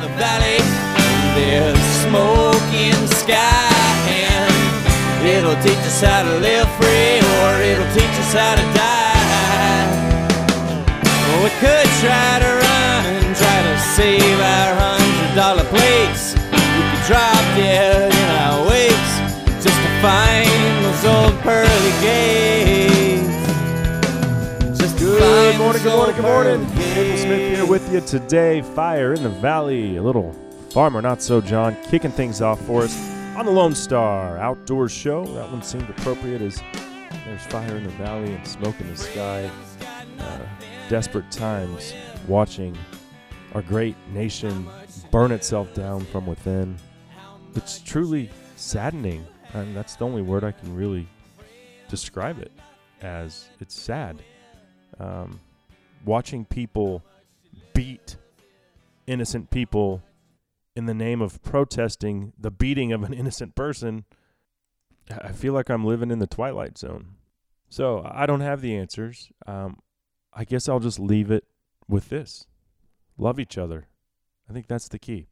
the valley. There's smoke in the sky, and it'll teach us how to live free, or it'll teach us how to die. Good morning, good morning. Cable Smith here with you today. Fire in the Valley, a little farmer, not so John, kicking things off for us on the Lone Star Outdoor Show. That one seemed appropriate as there's fire in the valley and smoke in the sky. Uh, desperate times watching our great nation burn itself down from within. It's truly saddening, and that's the only word I can really describe it as. It's sad. Um, watching people beat innocent people in the name of protesting the beating of an innocent person, I feel like I'm living in the twilight zone. So I don't have the answers. Um, I guess I'll just leave it with this love each other. I think that's the key.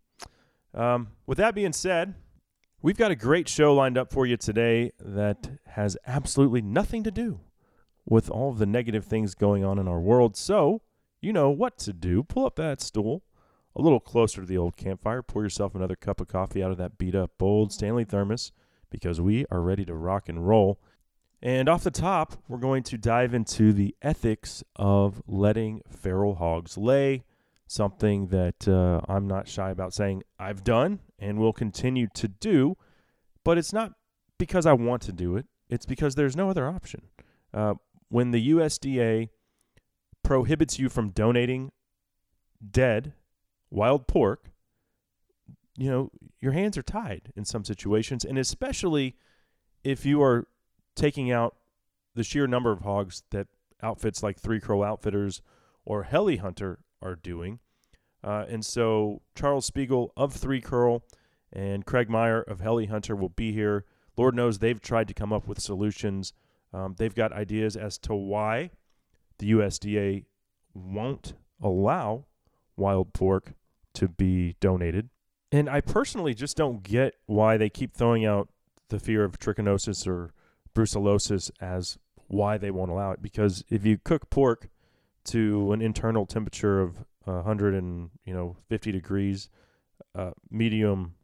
Um, with that being said, we've got a great show lined up for you today that has absolutely nothing to do with all the negative things going on in our world. So, you know what to do. Pull up that stool a little closer to the old campfire. Pour yourself another cup of coffee out of that beat up old Stanley thermos because we are ready to rock and roll. And off the top, we're going to dive into the ethics of letting feral hogs lay, something that uh, I'm not shy about saying I've done and will continue to do. But it's not because I want to do it, it's because there's no other option. Uh, when the USDA prohibits you from donating dead wild pork, you know, your hands are tied in some situations, and especially if you are taking out the sheer number of hogs that outfits like Three Curl Outfitters or Heli Hunter are doing. Uh, and so Charles Spiegel of Three Curl and Craig Meyer of Heli Hunter will be here. Lord knows they've tried to come up with solutions. Um, they've got ideas as to why the USDA won't allow wild pork to be donated. And I personally just don't get why they keep throwing out the fear of trichinosis or brucellosis as why they won't allow it. Because if you cook pork to an internal temperature of 100 and you know 50 degrees, uh, medium,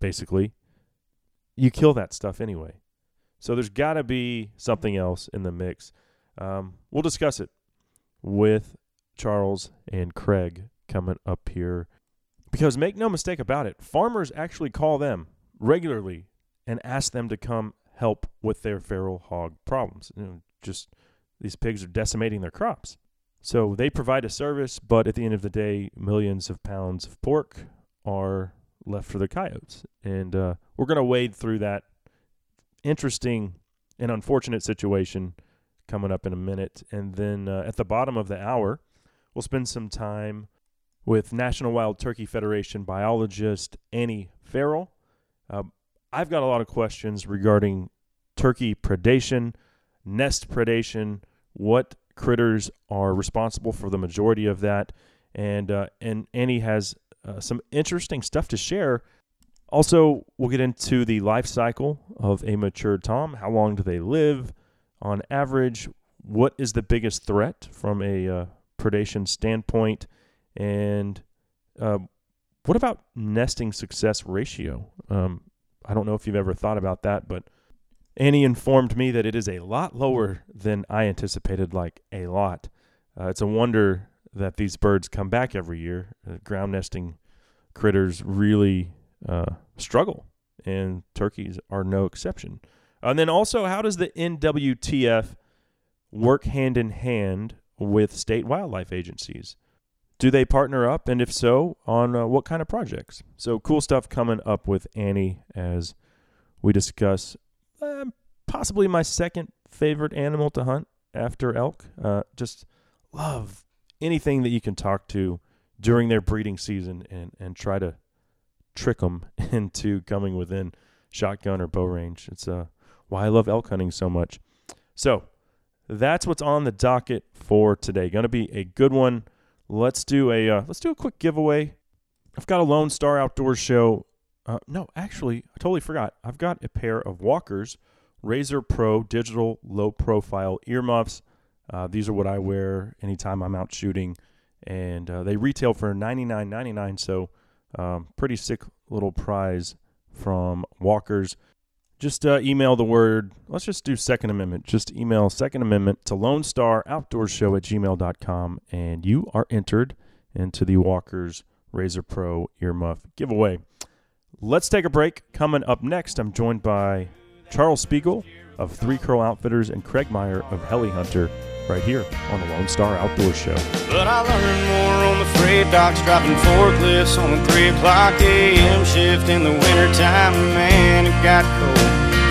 basically, you kill that stuff anyway. So there's got to be something else in the mix. Um, we'll discuss it with Charles and Craig coming up here. Because make no mistake about it, farmers actually call them regularly and ask them to come help with their feral hog problems. You know, just these pigs are decimating their crops. So they provide a service, but at the end of the day, millions of pounds of pork are left for the coyotes. And uh, we're going to wade through that interesting and unfortunate situation coming up in a minute. And then uh, at the bottom of the hour, we'll spend some time with National Wild Turkey Federation biologist Annie Farrell. Uh, I've got a lot of questions regarding turkey predation, nest predation, what critters are responsible for the majority of that, and uh, and Annie has uh, some interesting stuff to share. Also, we'll get into the life cycle of a mature tom. How long do they live on average? What is the biggest threat from a uh, predation standpoint? And uh, what about nesting success ratio? Um, I don't know if you've ever thought about that, but Annie informed me that it is a lot lower than I anticipated, like a lot. Uh, it's a wonder that these birds come back every year. Uh, ground nesting critters really uh, struggle, and turkeys are no exception. And then also, how does the NWTF work hand in hand with state wildlife agencies? Do they partner up, and if so, on uh, what kind of projects? So cool stuff coming up with Annie as we discuss uh, possibly my second favorite animal to hunt after elk. Uh, just love anything that you can talk to during their breeding season and and try to trick them into coming within shotgun or bow range. It's uh, why I love elk hunting so much. So that's what's on the docket for today. Going to be a good one. Let's do a uh, let's do a quick giveaway. I've got a Lone Star Outdoors show. Uh, no, actually, I totally forgot. I've got a pair of Walkers Razor Pro digital low profile earmuffs. Uh, these are what I wear anytime I'm out shooting, and uh, they retail for $99.99. So, um, pretty sick little prize from Walkers. Just uh, email the word, let's just do Second Amendment. Just email Second Amendment to Lone Star Outdoor Show at gmail.com, and you are entered into the Walkers Razor Pro earmuff giveaway. Let's take a break. Coming up next, I'm joined by Charles Spiegel of Three Curl Outfitters and Craig Meyer of Heli Hunter right here on the Lone Star Outdoor Show. But I learned more on the freight docks, driving forklifts on the 3 o'clock a.m. shift in the wintertime. Man, it got cold.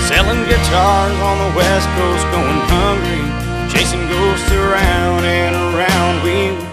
Selling guitars on the west coast, going hungry, chasing ghosts around and around. We.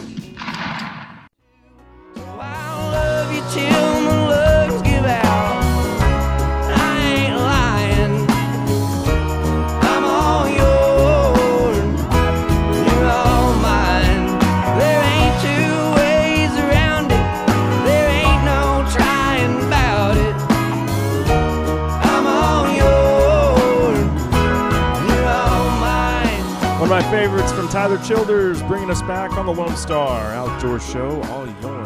Tyler Childers, bringing us back on the Lone Star. Outdoor Show. All yours.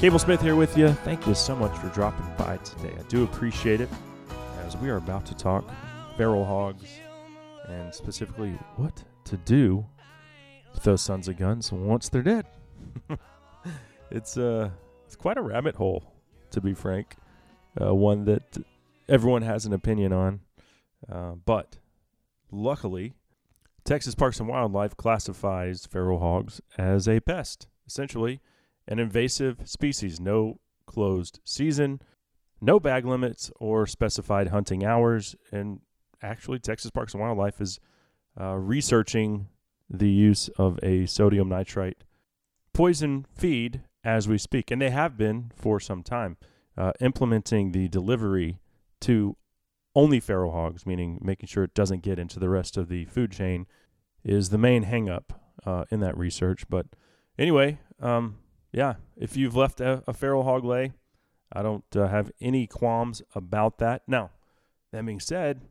Cable Smith here with you. Thank you so much for dropping by today. I do appreciate it as we are about to talk feral hogs and specifically what to do with those sons of guns once they're dead. it's uh, it's quite a rabbit hole, to be frank. Uh, one that everyone has an opinion on, uh, but luckily, Texas Parks and Wildlife classifies feral hogs as a pest, essentially an invasive species. No closed season, no bag limits or specified hunting hours, and actually, Texas Parks and Wildlife is uh, researching the use of a sodium nitrite poison feed as we speak, and they have been for some time, uh, implementing the delivery to only feral hogs, meaning making sure it doesn't get into the rest of the food chain, is the main hangup uh, in that research. But anyway, um, yeah, if you've left a, a feral hog lay, I don't uh, have any qualms about that. Now, that being said,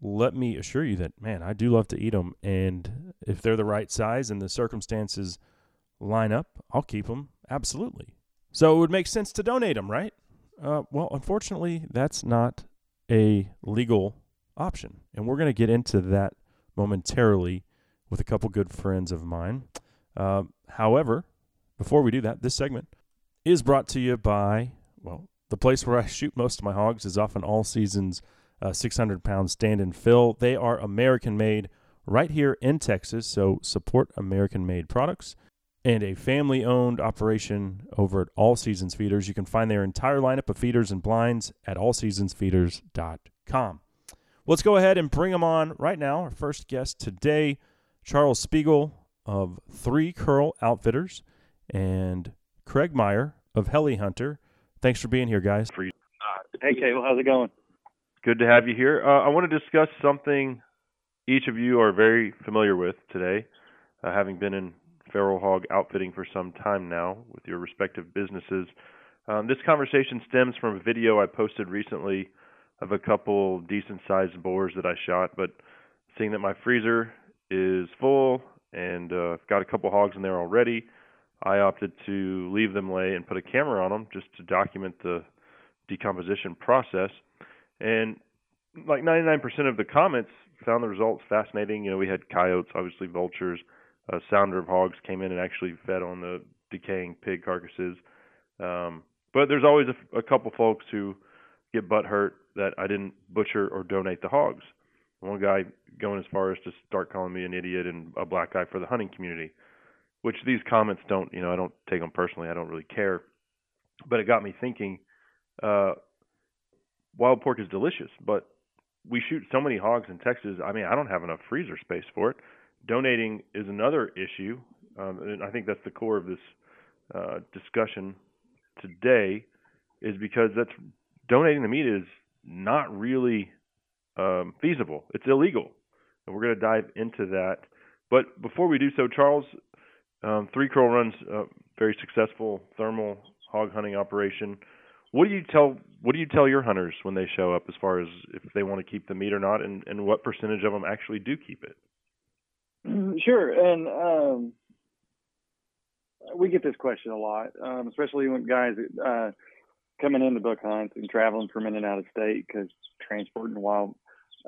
let me assure you that, man, I do love to eat them. And if they're the right size and the circumstances line up, I'll keep them. Absolutely. So it would make sense to donate them, right? Uh, well, unfortunately, that's not a legal option. And we're going to get into that momentarily with a couple good friends of mine. Uh, however, before we do that, this segment is brought to you by, well, the place where I shoot most of my hogs is often all seasons uh, 600 pound stand and fill. They are American made right here in Texas, so support American made products and a family owned operation over at All Seasons Feeders. You can find their entire lineup of feeders and blinds at allseasonsfeeders.com. Let's go ahead and bring them on right now. Our first guest today, Charles Spiegel of Three Curl Outfitters and Craig Meyer of Heli Hunter. Thanks for being here, guys. Hey, Cable, how's it going? Good to have you here. Uh, I want to discuss something each of you are very familiar with today, uh, having been in feral hog outfitting for some time now with your respective businesses. Um, this conversation stems from a video I posted recently of a couple decent sized boars that I shot, but seeing that my freezer is full and uh, I've got a couple hogs in there already, I opted to leave them lay and put a camera on them just to document the decomposition process. And like 99% of the comments found the results fascinating. You know, we had coyotes, obviously vultures, a sounder of hogs came in and actually fed on the decaying pig carcasses. Um, but there's always a, a couple folks who get butt hurt that I didn't butcher or donate the hogs. One guy going as far as to start calling me an idiot and a black guy for the hunting community. Which these comments don't, you know, I don't take them personally. I don't really care, but it got me thinking. Uh, wild pork is delicious, but we shoot so many hogs in Texas. I mean, I don't have enough freezer space for it. Donating is another issue, um, and I think that's the core of this uh, discussion today. Is because that's donating the meat is not really um, feasible. It's illegal, and we're going to dive into that. But before we do so, Charles, um, Three Curl runs a very successful thermal hog hunting operation. What do you tell What do you tell your hunters when they show up, as far as if they want to keep the meat or not, and, and what percentage of them actually do keep it? Sure, and um, we get this question a lot, um, especially when guys uh, coming into book hunts and traveling from in and out of state because transporting wild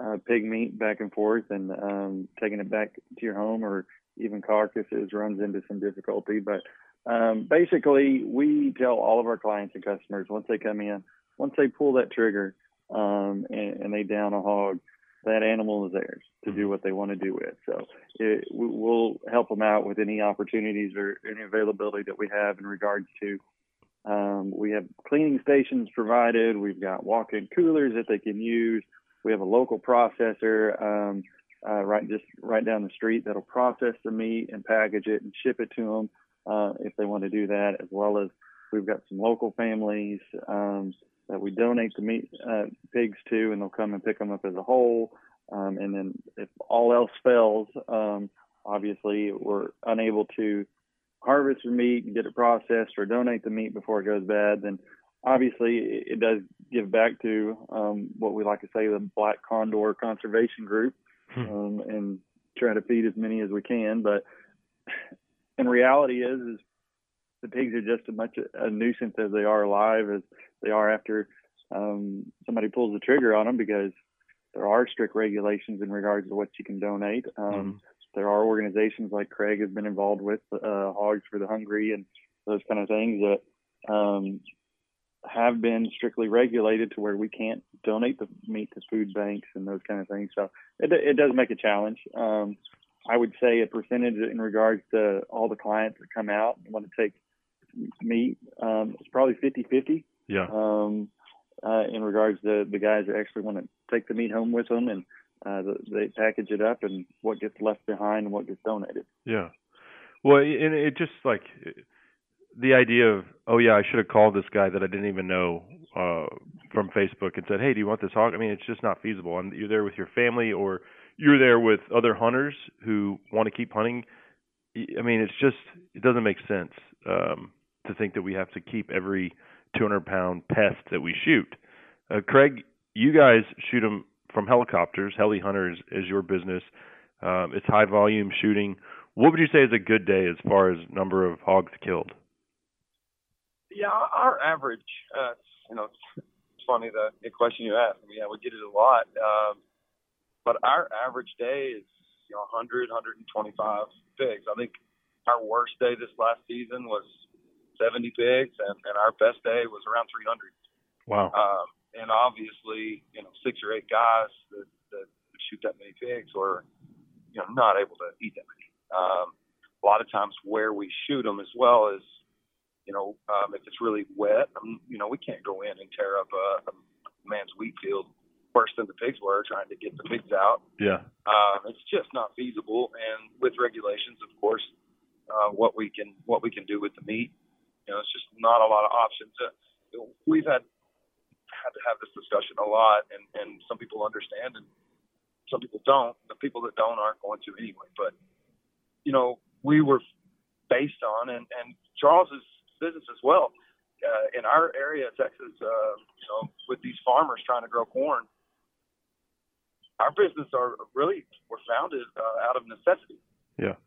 uh, pig meat back and forth and um, taking it back to your home or even carcasses runs into some difficulty. But um, basically, we tell all of our clients and customers once they come in, once they pull that trigger um, and, and they down a hog, that animal is theirs to do what they want to do with. So it, we'll help them out with any opportunities or any availability that we have in regards to. Um, we have cleaning stations provided. We've got walk-in coolers that they can use. We have a local processor um, uh, right just right down the street that'll process the meat and package it and ship it to them uh, if they want to do that. As well as we've got some local families um, that we donate the meat uh, pigs to, and they'll come and pick them up as a whole. Um, and then if all else fails, um, obviously we're unable to harvest the meat and get it processed or donate the meat before it goes bad, then obviously it does give back to um, what we like to say the Black Condor Conservation Group. Um, and try to feed as many as we can. But in reality, is is the pigs are just as much a nuisance as they are alive as they are after um, somebody pulls the trigger on them because there are strict regulations in regards to what you can donate. Um, mm There are organizations like Craig has been involved with, uh, Hogs for the Hungry, and those kind of things that um, have been strictly regulated to where we can't donate the meat to food banks and those kind of things. So it, it does make a challenge. Um, I would say a percentage in regards to all the clients that come out and want to take meat, um, it's probably 50 50. Yeah. Um, uh, in regards to the guys that actually want to take the meat home with them and uh, they package it up and what gets left behind and what gets donated. Yeah. Well, and it just like the idea of oh yeah, I should have called this guy that I didn't even know uh, from Facebook and said, hey, do you want this hog? I mean, it's just not feasible. And you're there with your family or you're there with other hunters who want to keep hunting. I mean, it's just it doesn't make sense um, to think that we have to keep every 200 pound pest that we shoot. Uh, Craig, you guys shoot them from helicopters. Heli hunters is your business. Um, it's high volume shooting. What would you say is a good day as far as number of hogs killed? Yeah, our average, uh, you know, it's funny the, the question you asked. I mean, yeah, we get it a lot. Um, but our average day is, you know, 100, 125 pigs. I think our worst day this last season was 70 pigs, and, and our best day was around 300. Wow. Um, and obviously, you know, six or eight guys that, that shoot that many pigs were, you know, not able to eat that many. Um, a lot of times where we shoot them as well is you know, um, if it's really wet, um, you know, we can't go in and tear up a, a man's wheat field worse than the pigs were trying to get the pigs out. Yeah. Um, it's just not feasible. And with regulations, of course, uh, what we can what we can do with the meat, you know, it's just not a lot of options. Uh, we've had had to have this discussion a lot, and and some people understand, and some people don't. The people that don't aren't going to anyway. But you know, we were based on, and and Charles is business as well. Uh, in our area, Texas, uh, you know, with these farmers trying to grow corn, our business are really were founded uh, out of necessity. Yeah.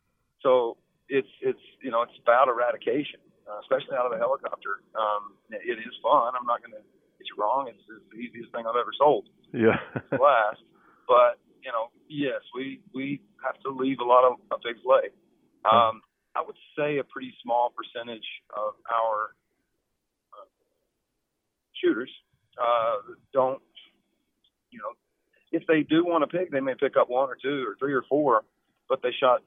So it's it's you know it's about eradication, uh, especially out of a helicopter. Um, it is fun. I'm not going to get you wrong. It's, it's the easiest thing I've ever sold. Yeah. last, but you know, yes, we we have to leave a lot of a big lay. Um, I would say a pretty small percentage of our uh, shooters uh, don't, you know, if they do want to pick, they may pick up one or two or three or four, but they shot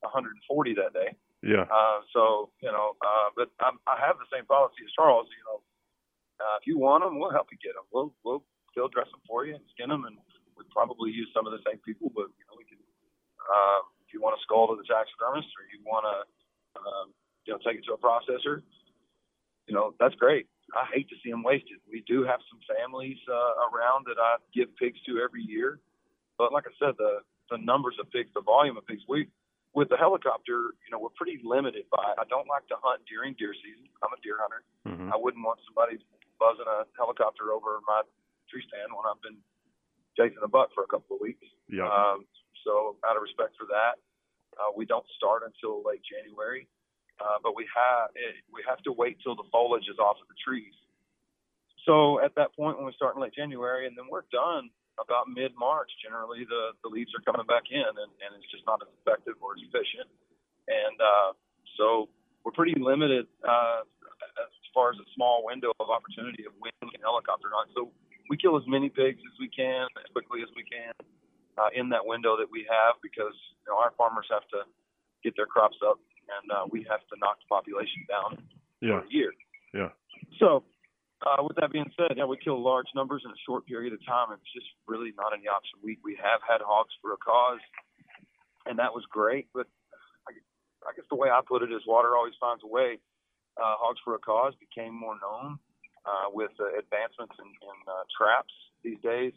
140 that day. Yeah. Uh, so you know, uh, but I'm, I have the same policy as Charles. You know, uh, if you want them, we'll help you get them. We'll we'll field dress them for you and skin them, and we probably use some of the same people, but you know, we can. Uh, you want to skull to the taxidermist, or you want to, um, you know, take it to a processor, you know, that's great. I hate to see them wasted. We do have some families uh, around that I give pigs to every year, but like I said, the the numbers of pigs, the volume of pigs, we with the helicopter, you know, we're pretty limited by. I don't like to hunt during deer season. I'm a deer hunter. Mm-hmm. I wouldn't want somebody buzzing a helicopter over my tree stand when I've been chasing a buck for a couple of weeks. Yeah. Um, so out of respect for that, uh, we don't start until late January. Uh, but we have we have to wait till the foliage is off of the trees. So at that point, when we start in late January, and then we're done about mid March, generally the the leaves are coming back in, and, and it's just not as effective or as efficient. And uh, so we're pretty limited uh, as far as a small window of opportunity of when we can helicopter hunt. So we kill as many pigs as we can as quickly as we can uh, in that window that we have because you know, our farmers have to get their crops up and uh, we have to knock the population down Yeah. for a year. Yeah. So, uh, with that being said, yeah, we kill large numbers in a short period of time, and it's just really not any option. We we have had hogs for a cause, and that was great. But I, I guess the way I put it is, water always finds a way. Uh, hogs for a cause became more known uh, with uh, advancements in, in uh, traps these days.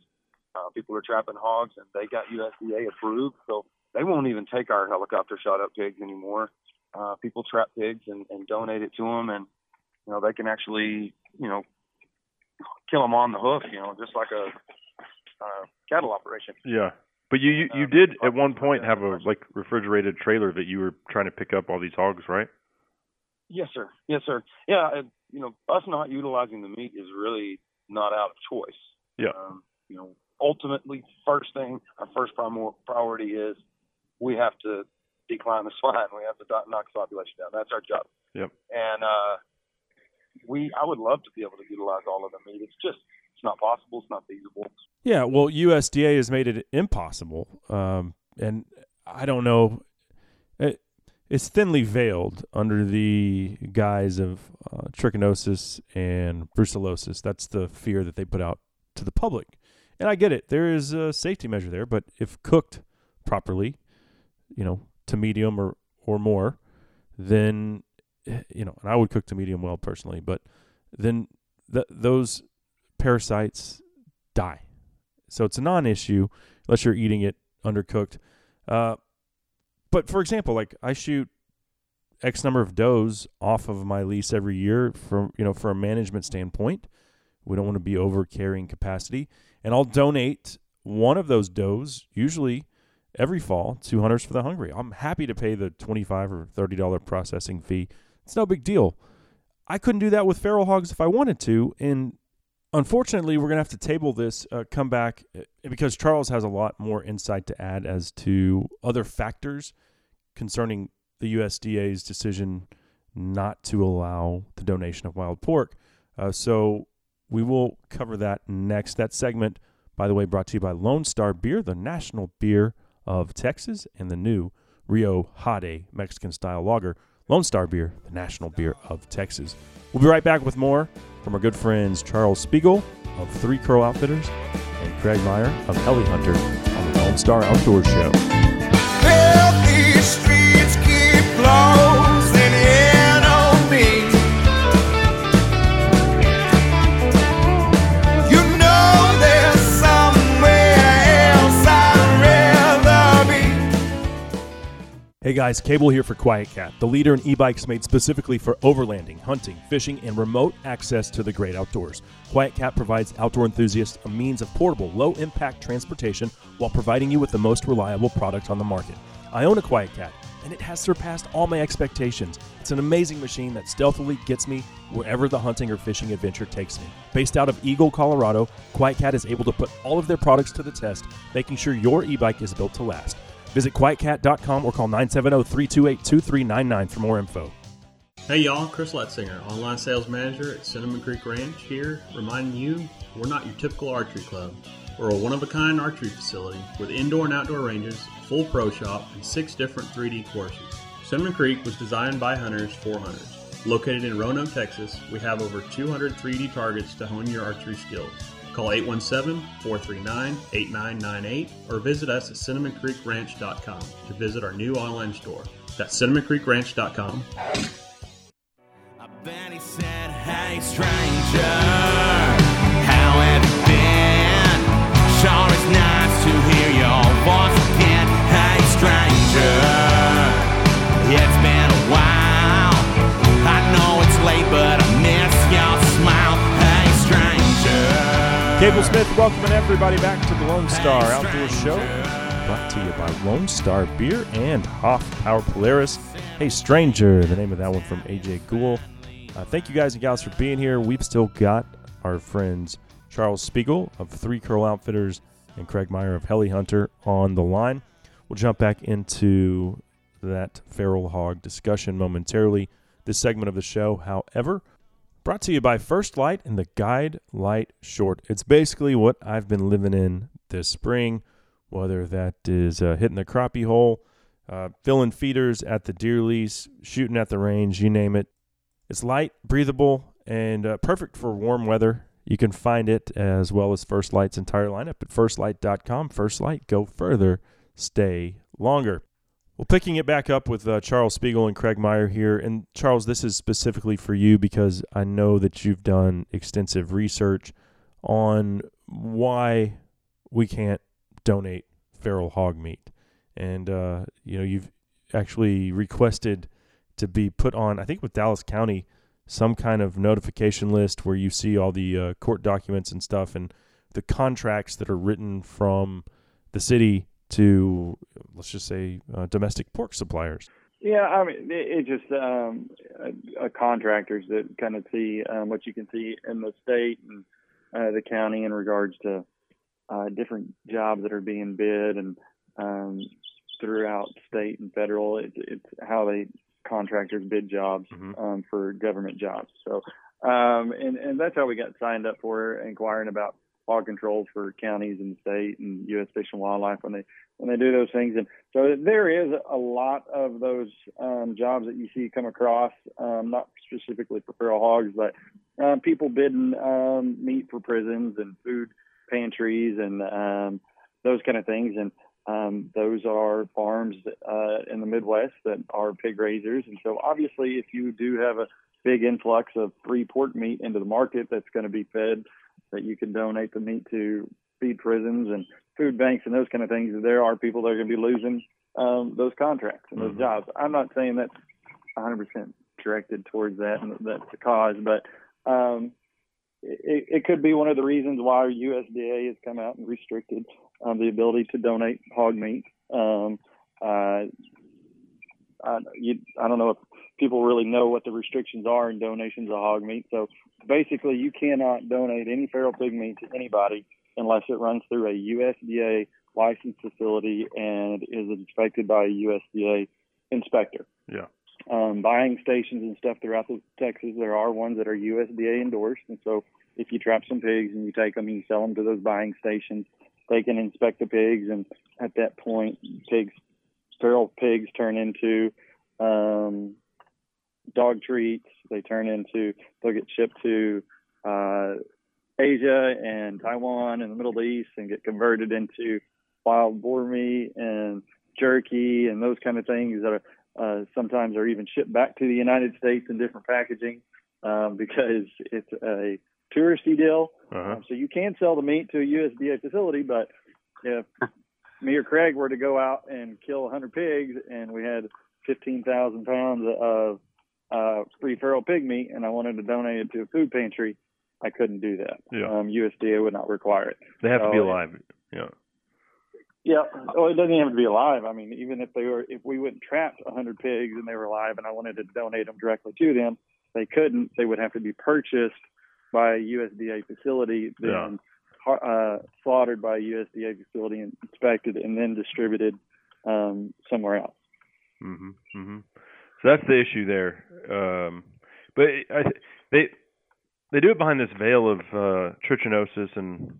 Uh, people are trapping hogs, and they got USDA approved, so they won't even take our helicopter shot up pigs anymore. Uh, people trap pigs and, and donate it to them, and you know they can actually you know kill them on the hoof, you know, just like a uh, cattle operation. Yeah. But you you, you Um, did at one point have a like refrigerated trailer that you were trying to pick up all these hogs, right? Yes, sir. Yes, sir. Yeah, and, you know, us not utilizing the meat is really not out of choice. Yeah. Um, you know, ultimately, first thing, our first primor- priority is we have to decline the swine. We have to do- knock the population down. That's our job. Yep. And uh, we, I would love to be able to utilize all of the meat. It's just, it's not possible. It's not feasible. Yeah, well, USDA has made it impossible, um, and I don't know. It, it's thinly veiled under the guise of uh, trichinosis and brucellosis. That's the fear that they put out to the public, and I get it. There is a safety measure there, but if cooked properly, you know, to medium or or more, then eh, you know, and I would cook to medium well personally, but then th- those parasites die. So it's a non-issue unless you're eating it undercooked. Uh, but for example, like I shoot X number of does off of my lease every year from you know for a management standpoint. We don't want to be over carrying capacity, and I'll donate one of those does usually every fall to Hunters for the Hungry. I'm happy to pay the twenty-five or thirty dollar processing fee. It's no big deal. I couldn't do that with feral hogs if I wanted to, and unfortunately, we're going to have to table this, uh, come back, uh, because Charles has a lot more insight to add as to other factors concerning the USDA's decision not to allow the donation of wild pork. Uh, so we will cover that next. That segment, by the way, brought to you by Lone Star Beer, the national beer of Texas, and the new Rio Jade Mexican style lager. Lone Star Beer, the national beer of Texas. We'll be right back with more from our good friends Charles Spiegel of Three Curl Outfitters and Craig Meyer of Heli Hunter on the Lone Star Outdoor Show. Hey guys, Cable here for QuietKat, the leader in e-bikes made specifically for overlanding, hunting, fishing, and remote access to the great outdoors. QuietKat provides outdoor enthusiasts a means of portable, low-impact transportation while providing you with the most reliable product on the market. I own a QuietKat, and it has surpassed all my expectations. It's an amazing machine that stealthily gets me wherever the hunting or fishing adventure takes me. Based out of Eagle, Colorado, QuietKat is able to put all of their products to the test, making sure your e-bike is built to last. Visit quietkat.com or call 970 328 2399 for more info. Hey y'all, Chris Letzinger, online sales manager at Cinnamon Creek Ranch here, reminding you we're not your typical archery club. We're a one of a kind archery facility with indoor and outdoor ranges, full pro shop, and six different 3D courses. Cinnamon Creek was designed by hunters for hunters. Located in Roanoke, Texas, we have over 200 3D targets to hone your archery skills. Call 817-439-8998 or visit us at cinnamoncreekranch.com to visit our new online store. That's cinnamoncreekranch.com. Then he said, Hey stranger, how been? Sure it's nice to hear your voice again. Hey stranger, it's been Cable Smith welcoming everybody back to the Lone Star Outdoor Show. Brought to you by Lone Star Beer and Hoff Power Polaris. Hey Stranger, the name of that one from AJ Gould. Uh, thank you guys and gals for being here. We've still got our friends Charles Spiegel of Three Curl Outfitters and Craig Meyer of Heli Hunter on the line. We'll jump back into that feral hog discussion momentarily. This segment of the show, however, brought to you by First Lite and the Guide Light Short. It's basically what I've been living in this spring, whether that is uh, hitting the crappie hole, uh, filling feeders at the deer lease, shooting at the range, you name it. It's light, breathable, and uh, perfect for warm weather. You can find it as well as First Lite's entire lineup at firstlite.com. First Lite, go further, stay longer. Well, picking it back up with uh, Charles Spiegel and Craig Meyer here. And Charles, this is specifically for you because I know that you've done extensive research on why we can't donate feral hog meat. And, uh, you know, you've actually requested to be put on, I think with Dallas County, some kind of notification list where you see all the uh, court documents and stuff and the contracts that are written from the city to, let's just say, uh, domestic pork suppliers. Yeah, I mean, it, it just um, uh, contractors that kind of see um, what you can see in the state and uh, the county in regards to uh, different jobs that are being bid and um, throughout state and federal. It, it's how they contractors bid jobs Mhm. um, for government jobs. So, um, and and that's how we got signed up for inquiring about hog controls for counties and state and U.S. Fish and Wildlife when they when they do those things. And so there is a lot of those um, jobs that you see come across, um, not specifically for feral hogs, but um, people bidding um, meat for prisons and food pantries and um, those kind of things. And um, those are farms uh, in the Midwest that are pig raisers. And so obviously, if you do have a big influx of free pork meat into the market that's going to be fed, that you can donate the meat to feed prisons and food banks and those kind of things, there are people that are going to be losing um, those contracts and those Mhm. jobs. I'm not saying that's 100% directed towards that and that's the cause, but um, it, it could be one of the reasons why USDA has come out and restricted um, the ability to donate hog meat. Um, uh, I, you, I don't know if people really know what the restrictions are in donations of hog meat. So basically, you cannot donate any feral pig meat to anybody unless it runs through a USDA licensed facility and is inspected by a USDA inspector. Yeah. Um, buying stations and stuff throughout the Texas, there are ones that are USDA endorsed, and so if you trap some pigs and you take them and you sell them to those buying stations, they can inspect the pigs, and at that point, pigs, feral pigs turn into um, dog treats. They turn into they'll get shipped to uh, Asia and Taiwan and the Middle East and get converted into wild boar meat and jerky and those kind of things that are uh, sometimes are even shipped back to the United States in different packaging um, because it's a touristy deal. Uh-huh. Um, so you can sell the meat to a USDA facility, but if me or Craig were to go out and kill 100 pigs and we had 15,000 pounds of uh, free feral pig meat and I wanted to donate it to a food pantry, I couldn't do that. Yeah. Um, USDA would not require it. They have to be alive. Yeah. Yeah. Well, it doesn't even have to be alive. I mean, even if they were, if we went and trapped 100 pigs and they were alive and I wanted to donate them directly to them, they couldn't. They would have to be purchased by a USDA facility, then uh, slaughtered by a USDA facility and inspected and then distributed um, somewhere else. hmm hmm So that's the issue there. Um, but I, they they do it behind this veil of uh, trichinosis and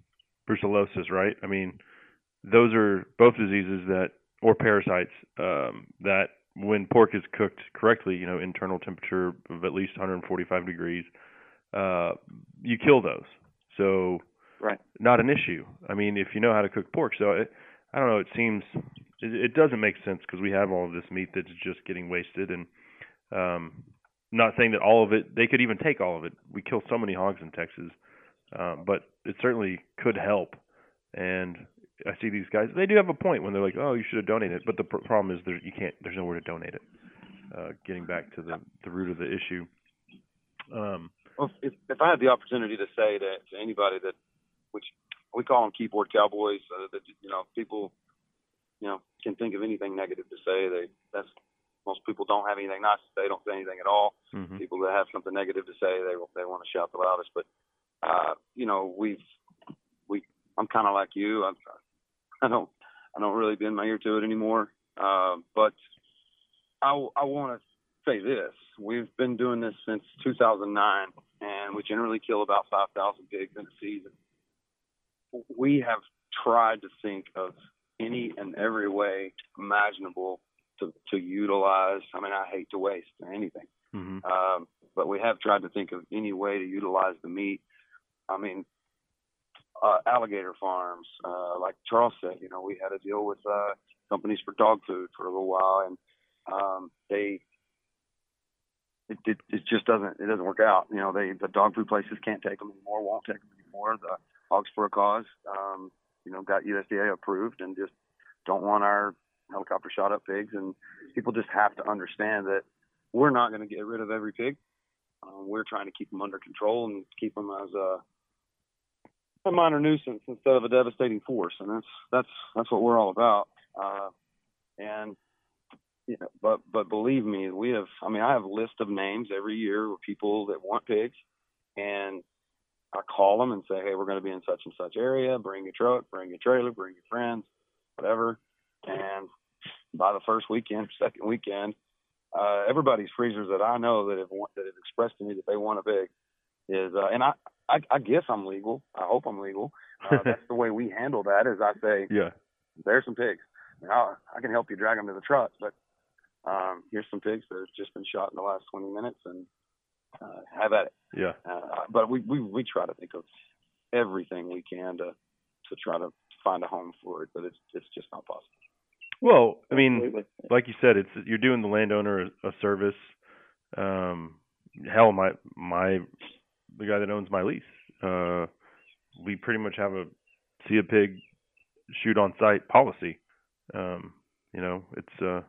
brucellosis, right? I mean, those are both diseases that or parasites um, that when pork is cooked correctly, you know, internal temperature of at least 145 degrees, uh, you kill those. So, Right. not an issue. I mean, if you know how to cook pork, so it, I don't know. It seems it, it doesn't make sense because we have all of this meat that's just getting wasted, and um, not saying that all of it. They could even take all of it. We kill so many hogs in Texas, um, but it certainly could help. And I see these guys. They do have a point when they're like, "Oh, you should have donated," but the pr- problem is there you can't. There's nowhere to donate it. Uh, getting back to the the root of the issue. Um, Well, if if I had the opportunity to say to, to anybody that, which we call them keyboard cowboys, uh, that you know people, you know, can think of anything negative to say. They that's most people don't have anything nice to say. Don't say anything at all. mhm. People that have something negative to say, they they want to shout the loudest. But uh, you know, we've we I'm kind of like you. I'm, I don't I don't really bend my ear to it anymore. Uh, but I I want to say this: we've been doing this since 2009, and we generally kill about 5,000 pigs in a season. We have tried to think of any and every way imaginable to to utilize. I mean, I hate to waste anything Mhm. um, but we have tried to think of any way to utilize the meat. I mean, uh, alligator farms, uh, like Charles said, you know, we had a deal with uh, companies for dog food for a little while, and um, they it, it it just doesn't it doesn't work out. You know, they the dog food places can't take them anymore, won't take them anymore. The Hogs for a Cause, um, you know, got USDA approved and just don't want our helicopter shot up pigs, and people just have to understand that we're not going to get rid of every pig. Um, we're trying to keep them under control and keep them as a a minor nuisance instead of a devastating force, and that's that's that's what we're all about. Uh, and you know, but but believe me, we have. I mean, I have a list of names every year of people that want pigs, and I call them and say, hey, we're going to be in such and such area. Bring your truck, bring your trailer, bring your friends, whatever. And by the first weekend, second weekend, uh, everybody's freezers that I know that have that have expressed to me that they want a pig is, uh, and I, I, I guess I'm legal. I hope I'm legal. Uh, that's the way we handle that. Is I say, Yeah. there's some pigs. Now, I can help you drag them to the truck, but um, here's some pigs that have just been shot in the last 20 minutes, and uh, have at it. Yeah. Uh, but we, we we try to think of everything we can to to try to find a home for it, but it's it's just not possible. Well, I mean, Absolutely. like you said, it's you're doing the landowner a, a service. Um, hell, my my the guy that owns my lease, uh, we pretty much have a see a pig, shoot on sight policy. Um, you know, it's uh,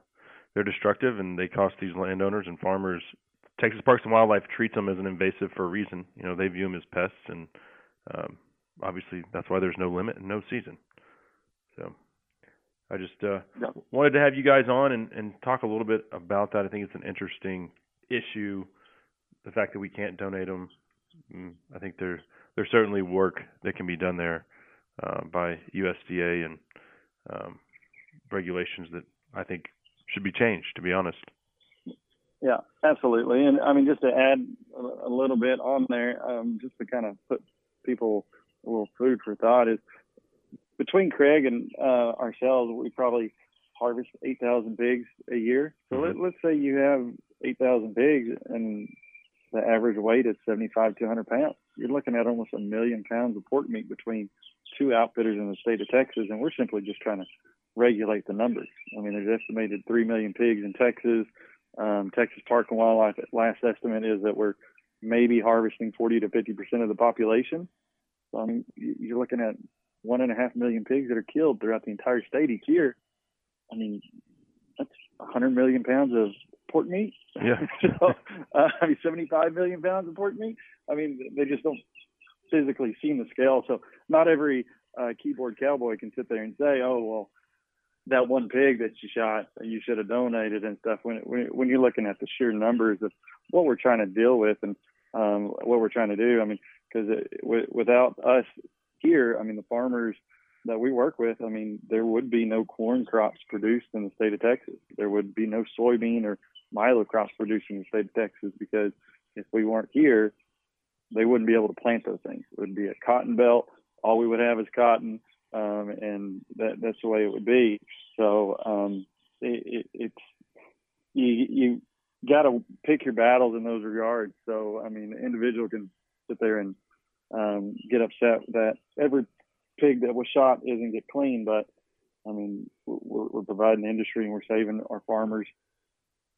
they're destructive and they cost these landowners and farmers. Texas Parks and Wildlife treats them as an invasive for a reason. You know, they view them as pests, and um, obviously that's why there's no limit and no season. So, I just uh, Yeah. wanted to have you guys on and, and talk a little bit about that. I think it's an interesting issue. The fact that we can't donate them, mm, I think there's there's certainly work that can be done there uh, by USDA and um, regulations that I think should be changed. To be honest. Yeah, absolutely. And I mean, just to add a, little bit on there, um, just to kind of put people a little food for thought is between Craig and uh, ourselves, we probably harvest 8,000 pigs a year. So let, let's say you have 8,000 pigs and the average weight is 75 to 100 pounds. You're looking at almost a million pounds of pork meat between two outfitters in the state of Texas, and we're simply just trying to regulate the numbers. I mean, there's estimated 3 million pigs in Texas. Um, Texas Park and Wildlife last estimate is that we're maybe harvesting 40 to 50 percent of the population. So I mean, you- you're looking at one and a half million pigs that are killed throughout the entire state each year. I mean, that's 100 million pounds of pork meat. Yeah. so, uh, I mean, 75 million pounds of pork meat. I mean, they just don't physically see the scale. So not every uh, keyboard cowboy can sit there and say, "Oh, well, that one pig that you shot, you should have donated and stuff." When when, you're looking at the sheer numbers of what we're trying to deal with and um, what we're trying to do, I mean, because w- without us here, I mean, the farmers that we work with, I mean, there would be no corn crops produced in the state of Texas. There would be no soybean or milo crops produced in the state of Texas because if we weren't here, they wouldn't be able to plant those things. It would be a cotton belt. All we would have is cotton, um, and that, that's the way it would be. So um, it, it, it's you you got to pick your battles in those regards. So I mean, the individual can sit there and um, get upset that every pig that was shot isn't get clean, but I mean, we're, we're providing the industry and we're saving our farmers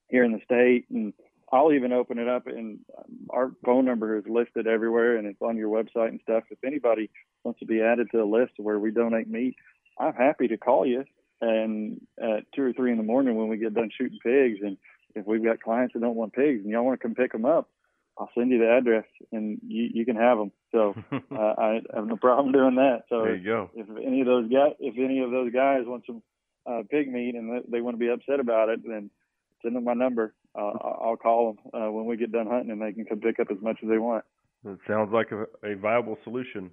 here in the state. And I'll even open it up, and our phone number is listed everywhere, and it's on your website and stuff. If anybody wants to be added to the list where we donate meat, I'm happy to call you. And at two or three in the morning when we get done shooting pigs, and if we've got clients that don't want pigs and y'all want to come pick them up, I'll send you the address and you, you can have them. So uh, I have no problem doing that. So there you go. if any of those guys, if any of those guys want some uh, pig meat and they, want to be upset about it, then send them my number. Uh, I'll call them uh, when we get done hunting, and they can come pick up as much as they want. It sounds like a, a viable solution,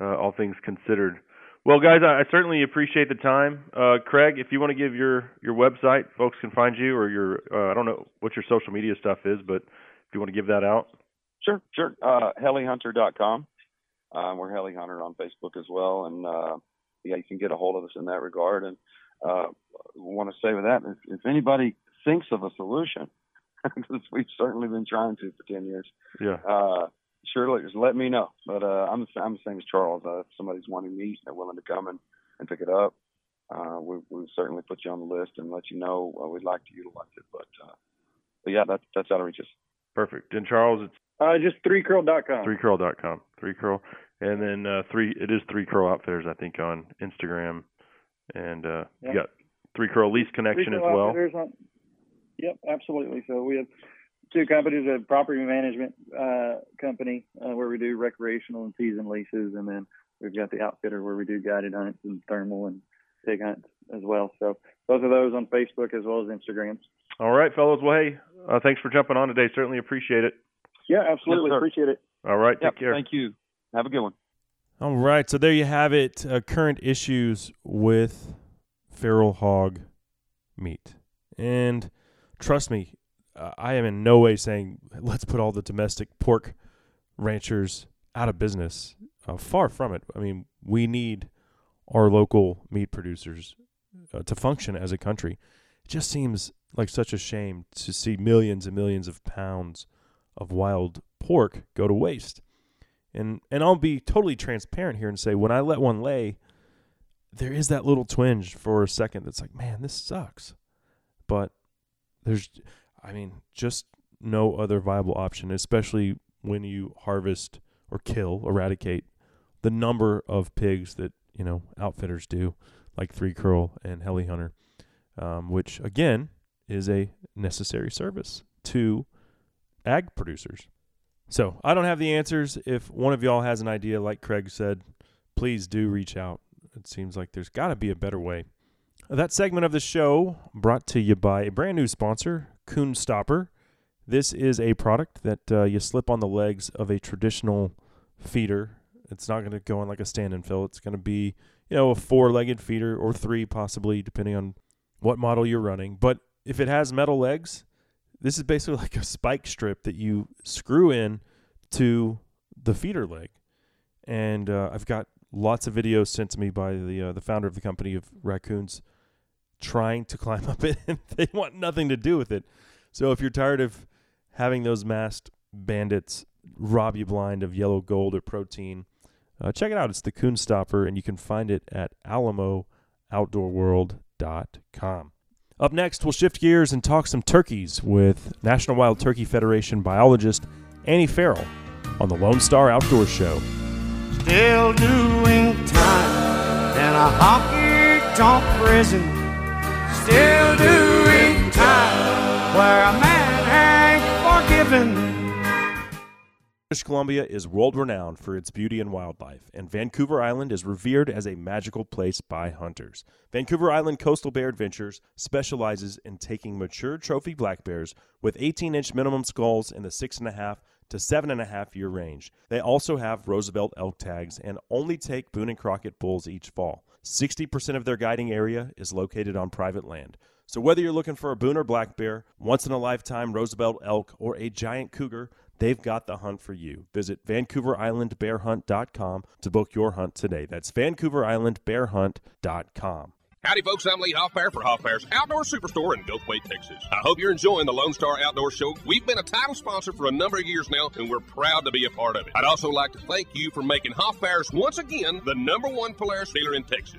uh, all things considered. Well, guys, I, I certainly appreciate the time. Uh, Craig, if you want to give your your website, folks can find you, or your uh, I don't know what your social media stuff is, but if you want to give that out. Sure, sure. Uh, HeliHunter.com. Uh, we're Heli Hunter on Facebook as well, and uh, yeah, you can get a hold of us in that regard. And uh, want to say with that, if, if anybody thinks of a solution, because we've certainly been trying to for ten years, Yeah. Surely just let me know. But uh, I'm the, I'm the same as Charles. Uh, if somebody's wanting meat, they're willing to come and, and pick it up. Uh, we we'll certainly put you on the list and let you know uh, we'd like to utilize it. But uh, but yeah, that's that's how to reach us. Perfect. And Charles, it's Uh, just threecurl.com. threecurl.com. Three curl, and then uh, three. It is three curl outfitters, I think, on Instagram, and uh, Yeah. you got three curl lease connection as well. Outfitters on- Yep, absolutely. So we have two companies: a property management uh, company uh, where we do recreational and season leases, and then we've got the outfitter where we do guided hunts and thermal and pig hunts as well. So both of those on Facebook as well as Instagram. All right, fellows. Well, hey, uh, thanks for jumping on today. Certainly appreciate it. Yeah, absolutely. Yes. Appreciate it. All right, take Yep, care. Thank you. Have a good one. All right, so there you have it. Uh, current issues with feral hog meat, and trust me, uh, I am in no way saying let's put all the domestic pork ranchers out of business. Uh, far from it. I mean, we need our local meat producers uh, to function as a country. It just seems like such a shame to see millions and millions of pounds of wild pork go to waste. And and I'll be totally transparent here and say when I let one lay, there is that little twinge for a second that's like, man, this sucks. But there's I mean, just no other viable option, especially when you harvest or kill, eradicate the number of pigs that, you know, outfitters do, like Three Curl and Heli Hunter, um, which again is a necessary service to ag producers. So I don't have the answers. If one of y'all has an idea, like Craig said, please do reach out. It seems like there's got to be a better way. That segment of the show brought to you by a brand new sponsor, Coon Stopper. This is a product that uh, you slip on the legs of a traditional feeder. It's not going to go on like a stand and fill. It's going to be, you know, a four-legged feeder or three possibly, depending on what model you're running. But if it has metal legs, this is basically like a spike strip that you screw in to the feeder leg. And uh, I've got lots of videos sent to me by the uh, the founder of the company of raccoons trying to climb up it, and they want nothing to do with it. So if you're tired of having those masked bandits rob you blind of yellow gold or protein, uh, check it out. It's the Coon Stopper, and you can find it at AlamoOutdoorWorld.com. Up next, we'll shift gears and talk some turkeys with National Wild Turkey Federation biologist Annie Farrell on the Lone Star Outdoor Show. Still doing time in a honky tonk prison. Still time where a man ain't forgiven. British Columbia is world renowned for its beauty and wildlife, and Vancouver Island is revered as a magical place by hunters. Vancouver Island Coastal Bear Adventures specializes in taking mature trophy black bears with 18 inch minimum skulls in the 6.5 to 7.5 year range. They also have Roosevelt elk tags and only take Boone and Crockett bulls each fall. 60% of their guiding area is located on private land. So whether you're looking for a Boone or black bear, once in a lifetime Roosevelt elk, or a giant cougar, they've got the hunt for you. Visit VancouverIslandBearHunt.com to book your hunt today. That's VancouverIslandBearHunt.com. Howdy, folks. I'm Lee Hoffmeyer for Hoffmeyer's Outdoor Superstore in Gulfway, Texas. I hope you're enjoying the Lone Star Outdoor Show. We've been a title sponsor for a number of years now, and we're proud to be a part of it. I'd also like to thank you for making Hoffmeyer's once again the number one Polaris dealer in Texas.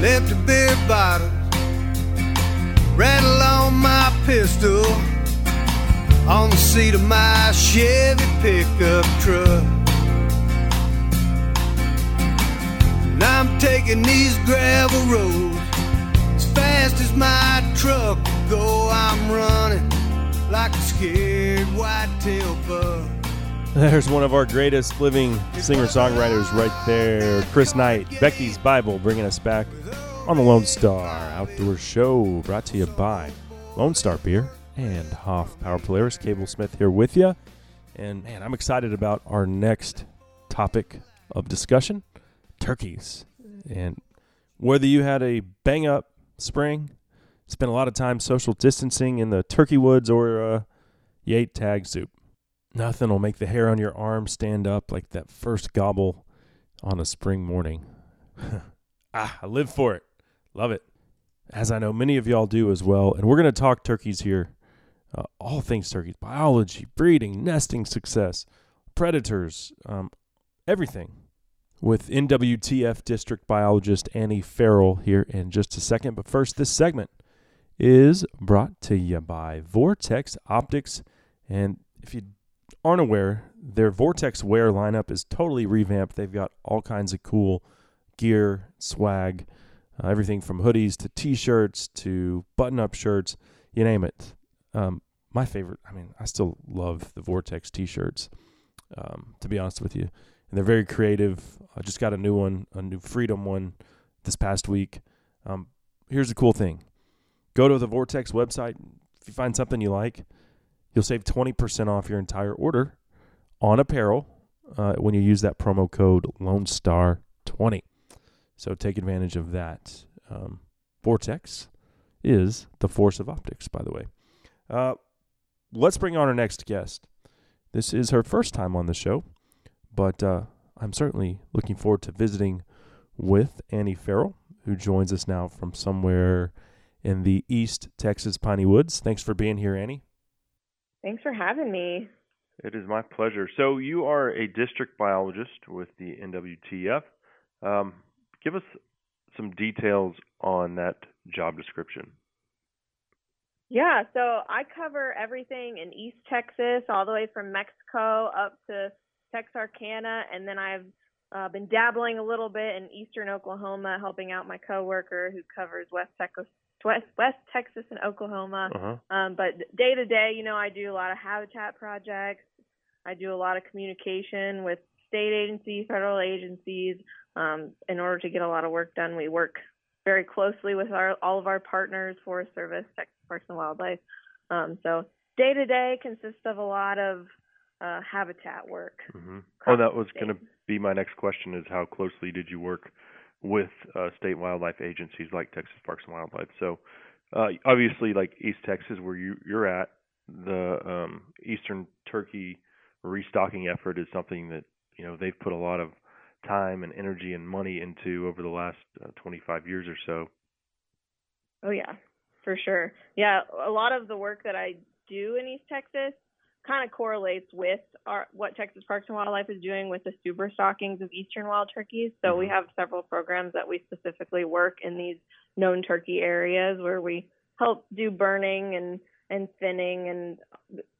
Left a beer bottle, rattle on my pistol on the seat of my Chevy pickup truck. And I'm taking these gravel roads as fast as my truck will go. I'm running like a scared white-tailed buck. There's one of our greatest living singer songwriters right there, Chris Knight, Becky's Bible, bringing us back on the Lone Star Outdoor Show, brought to you by Lone Star Beer and Hoff Power Polaris. Cable Smith here with you. And man, I'm excited about our next topic of discussion turkeys. And whether you had a bang up spring, spent a lot of time social distancing in the turkey woods, or uh, you ate tag soup, nothing will make the hair on your arm stand up like that first gobble on a spring morning. ah, I live for it. Love it. As I know many of y'all do as well. And we're going to talk turkeys here. Uh, all things turkeys biology, breeding, nesting success, predators, um, everything. With NWTF district biologist Annie Farrell here in just a second. But first, this segment is brought to you by Vortex Optics. And if you aren't aware, their Vortex Wear lineup is totally revamped. They've got all kinds of cool gear, swag, uh, everything from hoodies to t-shirts to button-up shirts, you name it. Um, my favorite, I mean, I still love the Vortex t-shirts. Um, to be honest with you, and they're very creative. I just got a new one, a new Freedom one, this past week. Um, here's the cool thing: go to the Vortex website. If you find something you like, you'll save 20% off your entire order on apparel uh, when you use that promo code Lone Star 20 So take advantage of that. Um, Vortex is the force of optics, by the way. Uh, let's bring on our next guest. This is her first time on the show, but uh, I'm certainly looking forward to visiting with Annie Farrell, who joins us now from somewhere in the East Texas Piney Woods. Thanks for being here, Annie. Thanks for having me. It is my pleasure. So, you are a district biologist with the NWTF. Um, give us some details on that job description. Yeah, so I cover everything in East Texas, all the way from Mexico up to Texarkana, and then I've uh, been dabbling a little bit in Eastern Oklahoma, helping out my coworker who covers West Texas, West, West Texas and Oklahoma. Uh-huh. Um, but day to day, you know, I do a lot of habitat projects. I do a lot of communication with state agencies, federal agencies. Um, in order to get a lot of work done, we work very closely with our all of our partners, Forest Service, Texas Parks and Wildlife. Um, so day to day consists of a lot of uh, habitat work. Mm-hmm. Oh, that was going to be my next question: is how closely did you work with uh, state wildlife agencies like Texas Parks and Wildlife? So, uh, obviously, like East Texas, where you you're at, the um, eastern turkey restocking effort is something that you know they've put a lot of time and energy and money into over the last uh, 25 years or so. Oh yeah, for sure. Yeah, a lot of the work that I do in East Texas kind of correlates with our what Texas Parks and Wildlife is doing with the super stockings of eastern wild turkeys. So mm-hmm. we have several programs that we specifically work in these known turkey areas where we help do burning and and thinning and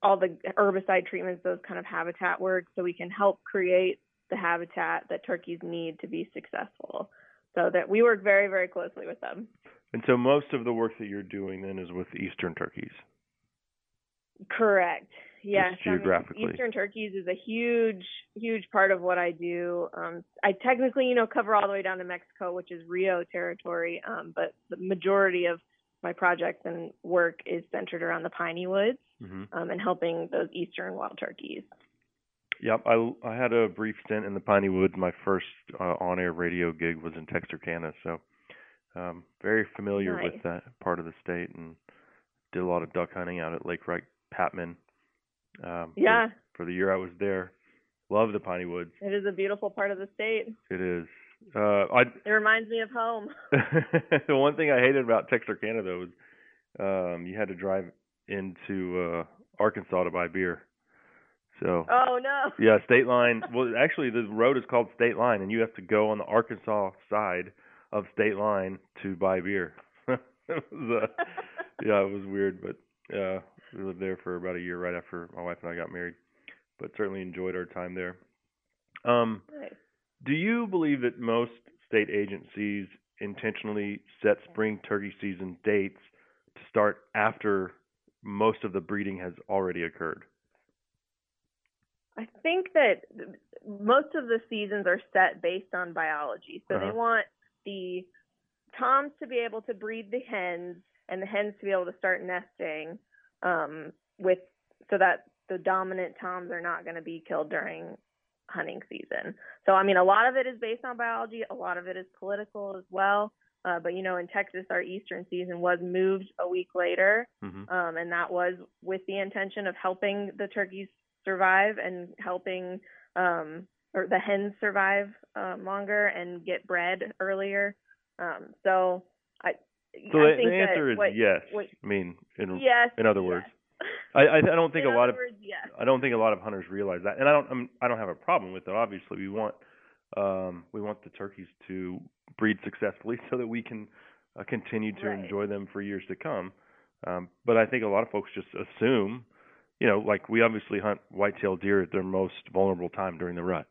all the herbicide treatments, those kind of habitat work, so we can help create the habitat that turkeys need to be successful. So that we work very, very closely with them. And so most of the work that you're doing then is with eastern turkeys. Correct. Yes, just I mean, geographically. Eastern turkeys is a huge, huge part of what I do. Um, I technically, you know, cover all the way down to Mexico, which is Rio territory, um, but the majority of my projects and work is centered around the piney woods hmm um, and helping those eastern wild turkeys. Yep, I I had a brief stint in the Piney Woods. My first uh, on-air radio gig was in Texarkana, so um, very familiar Nice. with that part of the state, and did a lot of duck hunting out at Lake Wright Patman. Um, for- Yeah, for the year I was there, love the Piney Woods. it is a beautiful part of the state. It is. Uh, I It reminds me of home. the one thing I hated about Texarkana though was um, you had to drive into uh, Arkansas to buy beer. So Oh no. yeah, state line. Well, actually, the road is called State Line, and you have to go on the Arkansas side of State Line to buy beer. it was, uh, yeah, it was weird, but uh, we lived there for about a year right after my wife and I got married. But certainly enjoyed our time there. Um, Nice. do you believe that most state agencies intentionally set spring turkey season dates to start after most of the breeding has already occurred? I think that most of the seasons are set based on biology. So Uh-huh. they want the toms to be able to breed the hens and the hens to be able to start nesting um, with so that the dominant toms are not going to be killed during hunting season. So I mean a lot of it is based on biology, a lot of it is political as well. Uh, but you know in Texas our eastern season was moved a week later Mm-hmm. um, and that was with the intention of helping the turkeys survive and helping um, or the hens survive um, longer and get bred earlier. Um, so I, So I the, the answer is what, yes. what- I mean, in yes. in other yes. words, I, I don't think In a lot other of words, yes. I don't think a lot of hunters realize that, and I don't I'm, I don't have a problem with it. Obviously, we want um we want the turkeys to breed successfully so that we can uh, continue to Right. enjoy them for years to come. Um, but I think a lot of folks just assume, you know, like we obviously hunt white-tailed deer at their most vulnerable time during the rut.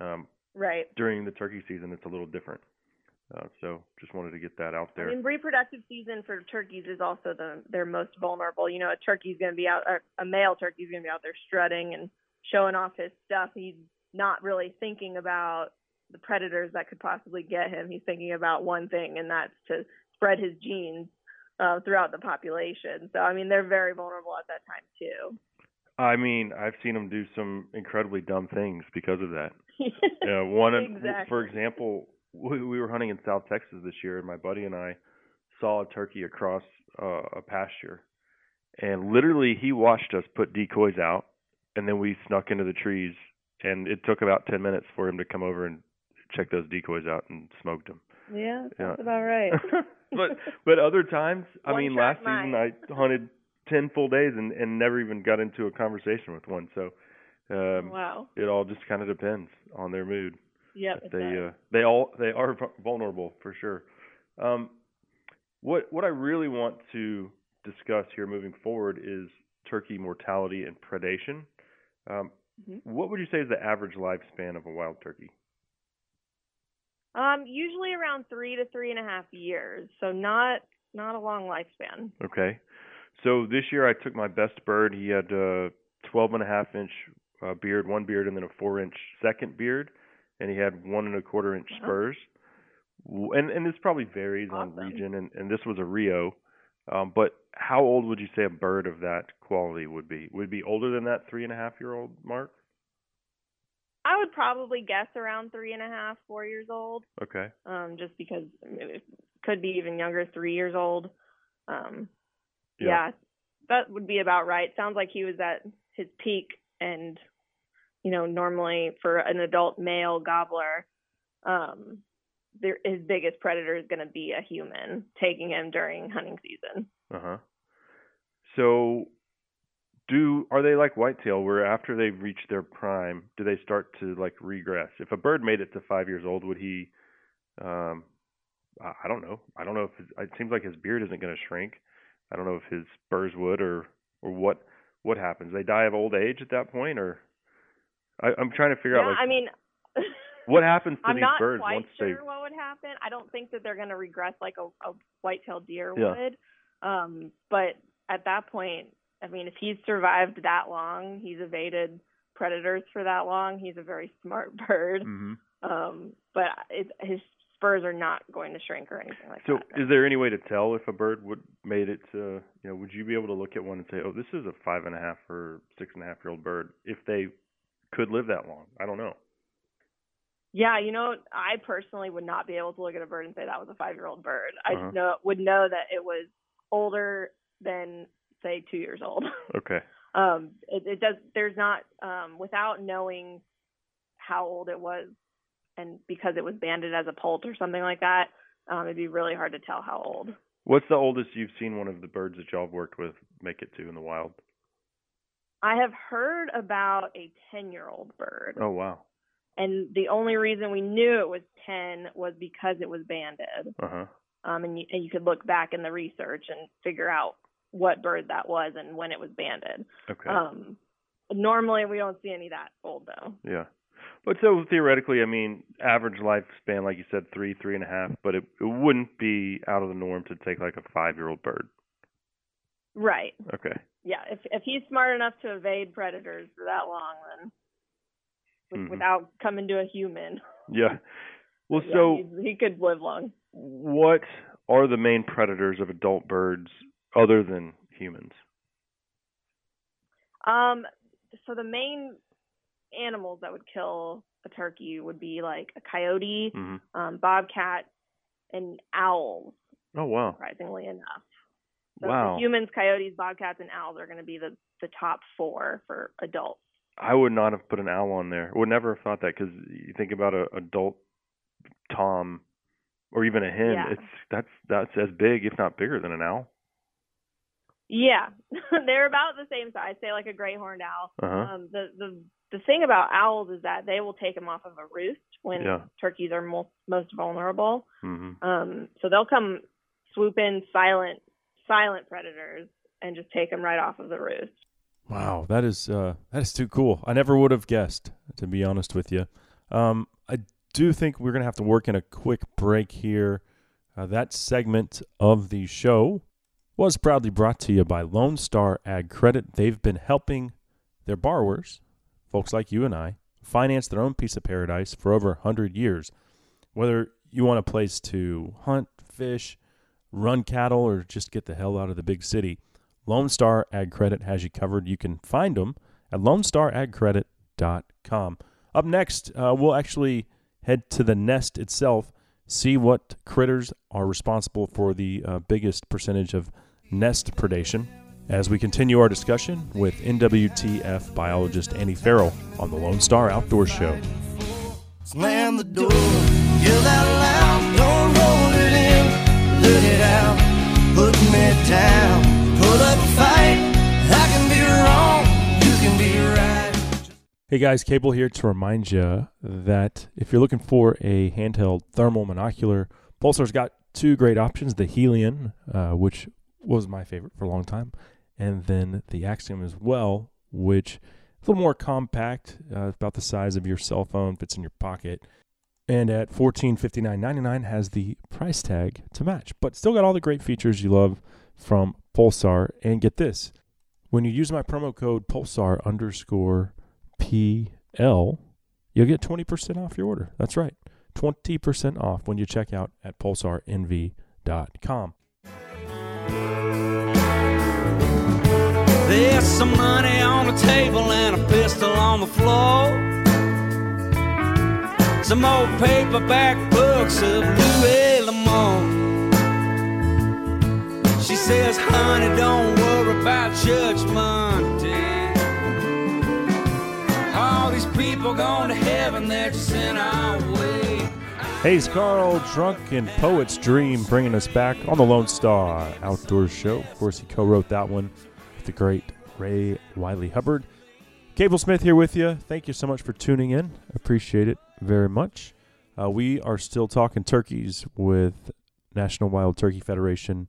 Um, Right. during the turkey season, it's a little different. Uh, so just wanted to get that out there. I mean, reproductive season for turkeys is also the their most vulnerable. You know, a turkey's going to be out, a male turkey's going to be out there strutting and showing off his stuff. He's not really thinking about the predators that could possibly get him. He's thinking about one thing, and that's to spread his genes uh, throughout the population. So, I mean, they're very vulnerable at that time too. I mean, I've seen them do some incredibly dumb things because of that. Yeah, one of- Exactly. for example, we, we were hunting in South Texas this year, and my buddy and I saw a turkey across uh, a pasture, and literally he watched us put decoys out, and then we snuck into the trees, and it took about ten minutes for him to come over and check those decoys out and smoked them. yeah, Yeah. that's about right. but but other times, I mean, track last season mind. I hunted ten full days and and never even got into a conversation with one. So um, wow. it all just kind of depends on their mood. Yep. But they uh, they all they are vulnerable for sure. Um, what what I really want to discuss here moving forward is turkey mortality and predation. Um, Mhm. What would you say is the average lifespan of a wild turkey? Um, usually around three to three and a half years, so not not a long lifespan. Okay. So this year I took my best bird. He had a 12 and a half inch uh, beard, one beard, and then a four inch second beard, and he had one and a quarter inch Uh-huh. spurs. And and this probably varies Awesome. on region, and and this was a Rio. Um, but how old would you say a bird of that quality would be? Would it be older than that three and a half year old mark? I would probably guess around three and a half, four years old. Okay. Um, just because it could be even younger, three years old. Um, Yeah. yeah. that would be about right. Sounds like he was at his peak, and you know, normally for an adult male gobbler, um, his biggest predator is going to be a human taking him during hunting season. Uh huh. So, do are they like whitetail, where after they've reached their prime, do they start to like regress? If a bird made it to five years old, would he? Um, I, I don't know. I don't know if his, it seems like his beard isn't going to shrink. I don't know if his spurs would, or or what what happens. They die of old age at that point, or I, I'm trying to figure yeah, out like I mean, what happens to I'm these not birds quite once sure they. what would happen. I don't think that they're going to regress like a, a white-tailed deer Yeah. would. Um, but at that point, I mean, if he's survived that long, he's evaded predators for that long. He's a very smart bird. Mm-hmm. Um, but it, his spurs are not going to shrink or anything like that. So, is there any way to tell if a bird would made it? To, you know, would you be able to look at one and say, "Oh, this is a five and a half or six and a half year old bird," if they could live that long? I don't know. Yeah, you know, I personally would not be able to look at a bird and say that was a five year old bird. I Uh-huh. know would know that it was older than say two years old. Okay. um, it, it does. There's not um, without knowing how old it was, and because it was banded as a poult or something like that, um, it'd be really hard to tell how old. What's the oldest you've seen one of the birds that y'all have worked with make it to in the wild? I have heard about a ten year old bird, Oh wow. and the only reason we knew it was ten was because it was banded. Uh huh. um, and you, and you could look back in the research and figure out what bird that was and when it was banded. Okay. Um, normally, we don't see any that old though. Yeah. But so theoretically, I mean, average lifespan, like you said, three, three and a half. But it it wouldn't be out of the norm to take like a five year old bird. Right. Okay. Yeah. If if he's smart enough to evade predators for that long, then with, Mhm. without coming to a human, Yeah. Well, yeah, so he, could live long. what are the main predators of adult birds other than humans? Um, so the main animals that would kill a turkey would be like a coyote, hmm um, bobcat, and owls. Oh wow. surprisingly enough. So Wow. humans, coyotes, bobcats, and owls are going to be the the top four for adults. I would not have put an owl on there. Would never have thought that because you think about a adult tom or even a hen. Yeah. It's that's that's as big, if not bigger, than an owl. Yeah, they're about the same size. Say like a great horned owl. Uh-huh. Um, the the the thing about owls is that they will take them off of a roost when Yeah. turkeys are most most vulnerable. Mm-hmm. Um, so they'll come swoop in silent silent predators and just take them right off of the roost. Wow, that is uh, that is too cool. I never would have guessed, to be honest with you. Um, I do think we're gonna have to work in a quick break here. Uh, that segment of the show was proudly brought to you by Lone Star Ag Credit. They've been helping their borrowers, folks like you and I, finance their own piece of paradise for over a hundred years. Whether you want a place to hunt, fish, run cattle, or just get the hell out of the big city. Lone Star Ag Credit has you covered. You can find them at lonestaragcredit.com. Up next, uh, we'll actually head to the nest itself, see what critters are responsible for the uh, biggest percentage of nest predation. As we continue our discussion with NWTF biologist Annie Farrell on the Lone Star Outdoor Show. Slam the door, yell out loud, don't hold it in, let it out, put me down, put up a fight. I can be wrong, you can be right. Hey guys, Cable here to remind you that if you're looking for a handheld thermal monocular, Pulsar's got two great options the Helion, uh, which was my favorite for a long time, and then the Axion as well, which a little more compact, uh, about the size of your cell phone, fits in your pocket, and at $1459.99 has the price tag to match, but still got all the great features you love from Pulsar. And get this when you use my promo code Pulsar underscore PL, you'll get 20% off your order. That's right. 20% off when you check out at pulsarnv.com. There's some money on the table and a pistol on the floor. Some old paperback books of Louis L'Amour. She says, honey, don't worry about Judgment Day. All these people going to heaven, they're just in our way. Carll, Drunken Poet's Dream, bringing us back on the Lone Star Outdoor Show. Of course, he co wrote that one with the great Ray Wylie Hubbard. Cable Smith here with you. Thank you so much for tuning in. Appreciate it very much. Uh, we are still talking turkeys with National Wild Turkey Federation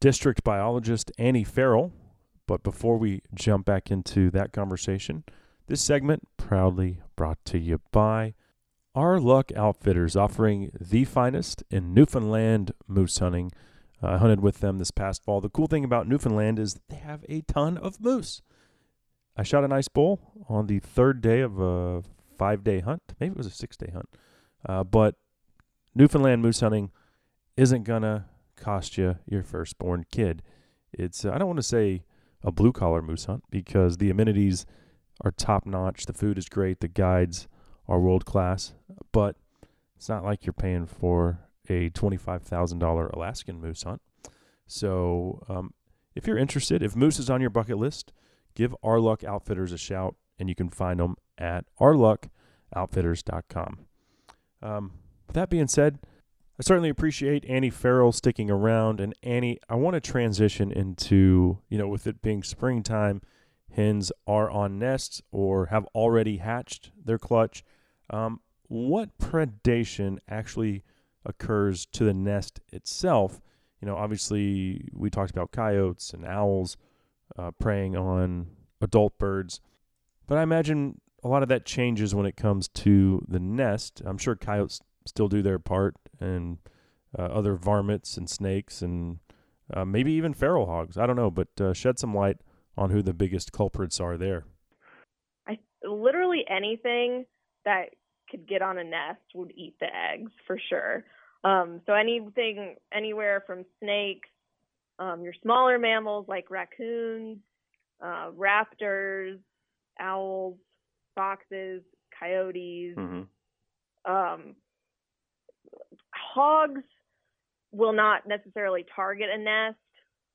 district biologist Annie Farrell. But before we jump back into that conversation, this segment proudly brought to you by our Luck Outfitters, offering the finest in Newfoundland moose hunting. Uh, I hunted with them this past fall. The cool thing about Newfoundland is they have a ton of moose. I shot a nice bull on the third day of a five day hunt. Maybe it was a six day hunt. Uh, but Newfoundland moose hunting isn't to cost you your firstborn kid. It's, uh, I don't want to say a blue collar moose hunt because the amenities are top notch. The food is great. The guides are world class. But it's not like you're paying for a $25,000 Alaskan moose hunt. So um, if you're interested, if moose is on your bucket list, give Our Luck Outfitters a shout, and you can find them at ourluckoutfitters.com. Um, with that being said, I certainly appreciate Annie Farrell sticking around. And Annie, I want to transition into, you know, with it being springtime, hens are on nests or have already hatched their clutch. Um, what predation actually occurs to the nest itself? You know, obviously, we talked about coyotes and owls uh, preying on adult birds, but I imagine a lot of that changes when it comes to the nest. I'm sure coyotes still do their part, and uh, other varmints and snakes, and uh, maybe even feral hogs. I don't know, but uh, shed some light on who the biggest culprits are there. I literally anything that could get on a nest would eat the eggs for sure. Um, so anything anywhere from snakes, um, your smaller mammals like raccoons, uh, raptors, owls, foxes, coyotes, mm-hmm. um, hogs will not necessarily target a nest,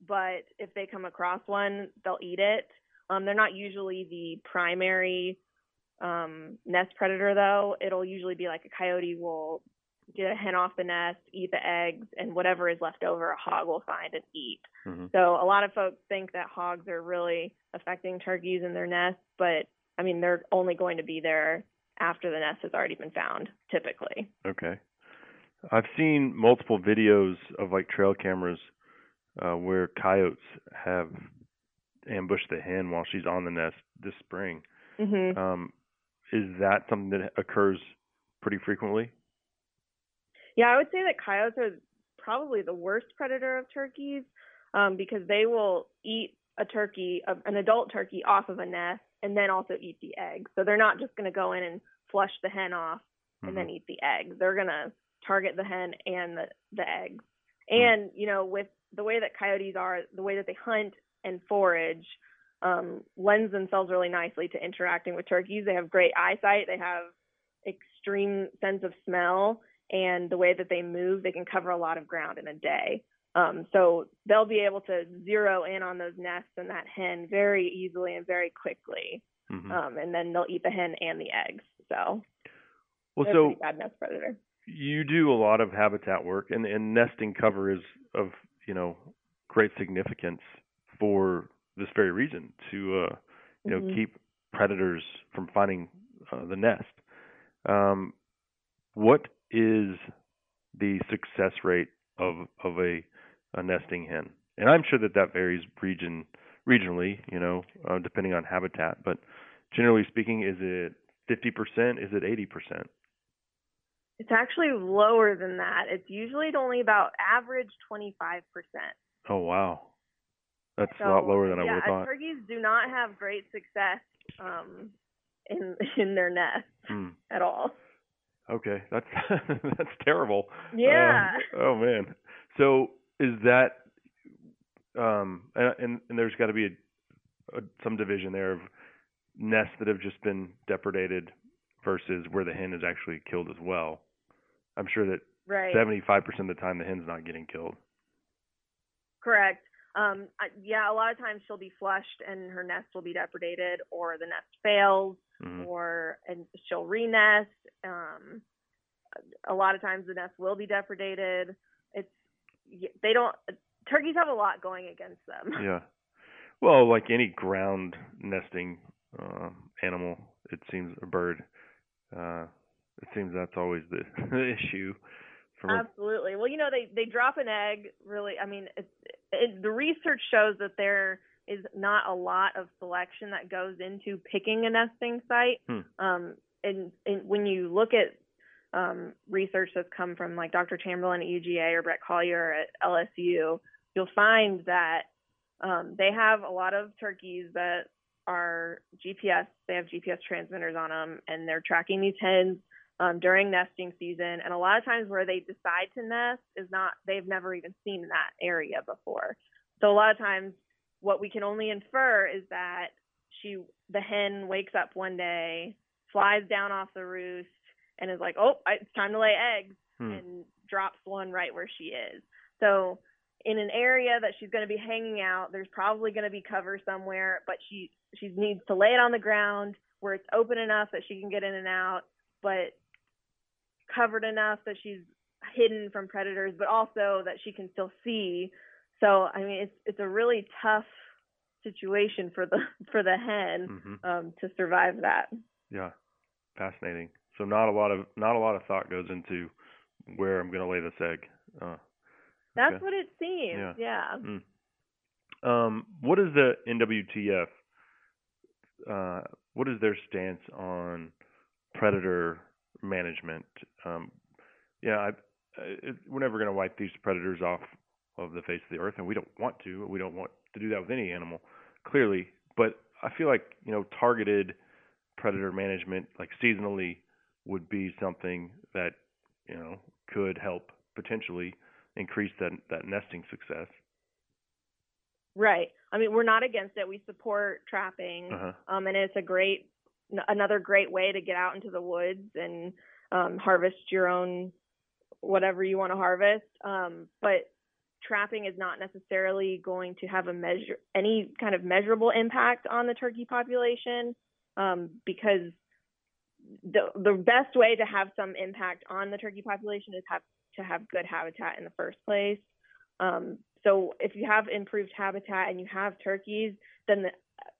but if they come across one, they'll eat it. Um, they're not usually the primary um, nest predator, though. It'll usually be like a coyote will get a hen off the nest, eat the eggs, and whatever is left over, a hog will find and eat. Mm-hmm. So a lot of folks think that hogs are really affecting turkeys in their nests, but I mean they're only going to be there after the nest has already been found, typically. Okay. I've seen multiple videos of like trail cameras uh, where coyotes have ambushed the hen while she's on the nest this spring. Mm-hmm. Um, is that something that occurs pretty frequently? Yeah, I would say that coyotes are probably the worst predator of turkeys um, because they will eat a turkey, an adult turkey, off of a nest and then also eat the eggs. So they're not just going to go in and flush the hen off and mm-hmm. then eat the eggs. They're going to target the hen and the, the eggs. And, you know, with the way that coyotes are, the way that they hunt and forage, um, lends themselves really nicely to interacting with turkeys. They have great eyesight. They have extreme sense of smell, and the way that they move, they can cover a lot of ground in a day. Um, so they'll be able to zero in on those nests and that hen very easily and very quickly. Mm-hmm. Um, and then they'll eat the hen and the eggs. So, well, so bad nest predator. you do a lot of habitat work, and, and nesting cover is of you know great significance for this very region to uh, you know Mhm. keep predators from finding uh, the nest. Um, what is the success rate of of a, a nesting hen? And I'm sure that that varies region regionally, you know, uh, depending on habitat. But generally speaking, is it 50%? Is it 80%? It's actually lower than that. It's usually only about average 25%. Oh wow, that's So, a lot lower than I yeah, would have thought. turkeys do not have great success um, in in their nests Hmm. at all. Okay, that's that's terrible. Yeah. Uh, oh man. So is that um and and, and there's got to be a, a some division there of nests that have just been depredated versus where the hen is actually killed as well. I'm sure that Right. 75% of the time the hen's not getting killed. Correct. Um, yeah, a lot of times she'll be flushed and her nest will be depredated, or the nest fails, Mhm. or and she'll renest. Um, a lot of times the nest will be depredated. It's they don't. Turkeys have a lot going against them. Yeah. Well, like any ground nesting uh, animal, it seems a bird. Uh, it seems that's always the, the issue. Absolutely. Well, you know, they they drop an egg. Really, I mean, it's it, the research shows that there is not a lot of selection that goes into picking a nesting site. Hmm. Um, and, and when you look at um, research that's come from like Dr. Chamberlain at UGA or Bret Collier at LSU, you'll find that um, they have a lot of turkeys that are GPS. They have GPS transmitters on them, and they're tracking these hens um, during nesting season. And a lot of times where they decide to nest is not they've never even seen that area before. So a lot of times, what we can only infer is that she the hen wakes up one day, flies down off the roost, and is like, "Oh, it's time to lay eggs," Hmm. and drops one right where she is. So in an area that she's going to be hanging out, there's probably going to be cover somewhere, but she she needs to lay it on the ground where it's open enough that she can get in and out, but covered enough that she's hidden from predators, but also that she can still see. So I mean, it's it's a really tough situation for the for the hen hmm um, to survive that. Yeah, fascinating. So not a lot of not a lot of thought goes into where I'm going to lay this egg. Uh, That's Okay. what it seems. Yeah. yeah. mm. Um, what is the NWTF? Uh, what is their stance on predator management? Um, yeah, I, it, we're never going to wipe these predators off of the face of the earth, and we don't want to. We don't want to do that with any animal, clearly. But I feel like you know targeted predator management, like seasonally, would be something that you know could help potentially increase that that nesting success. Right. I mean, we're not against it. We support trapping, Uh-huh. um, and it's a great, another great way to get out into the woods and um, harvest your own whatever you want to harvest. Um, but trapping is not necessarily going to have a measure any kind of measurable impact on the turkey population um, because the the best way to have some impact on the turkey population is have to have good habitat in the first place. Um, so if you have improved habitat and you have turkeys, then the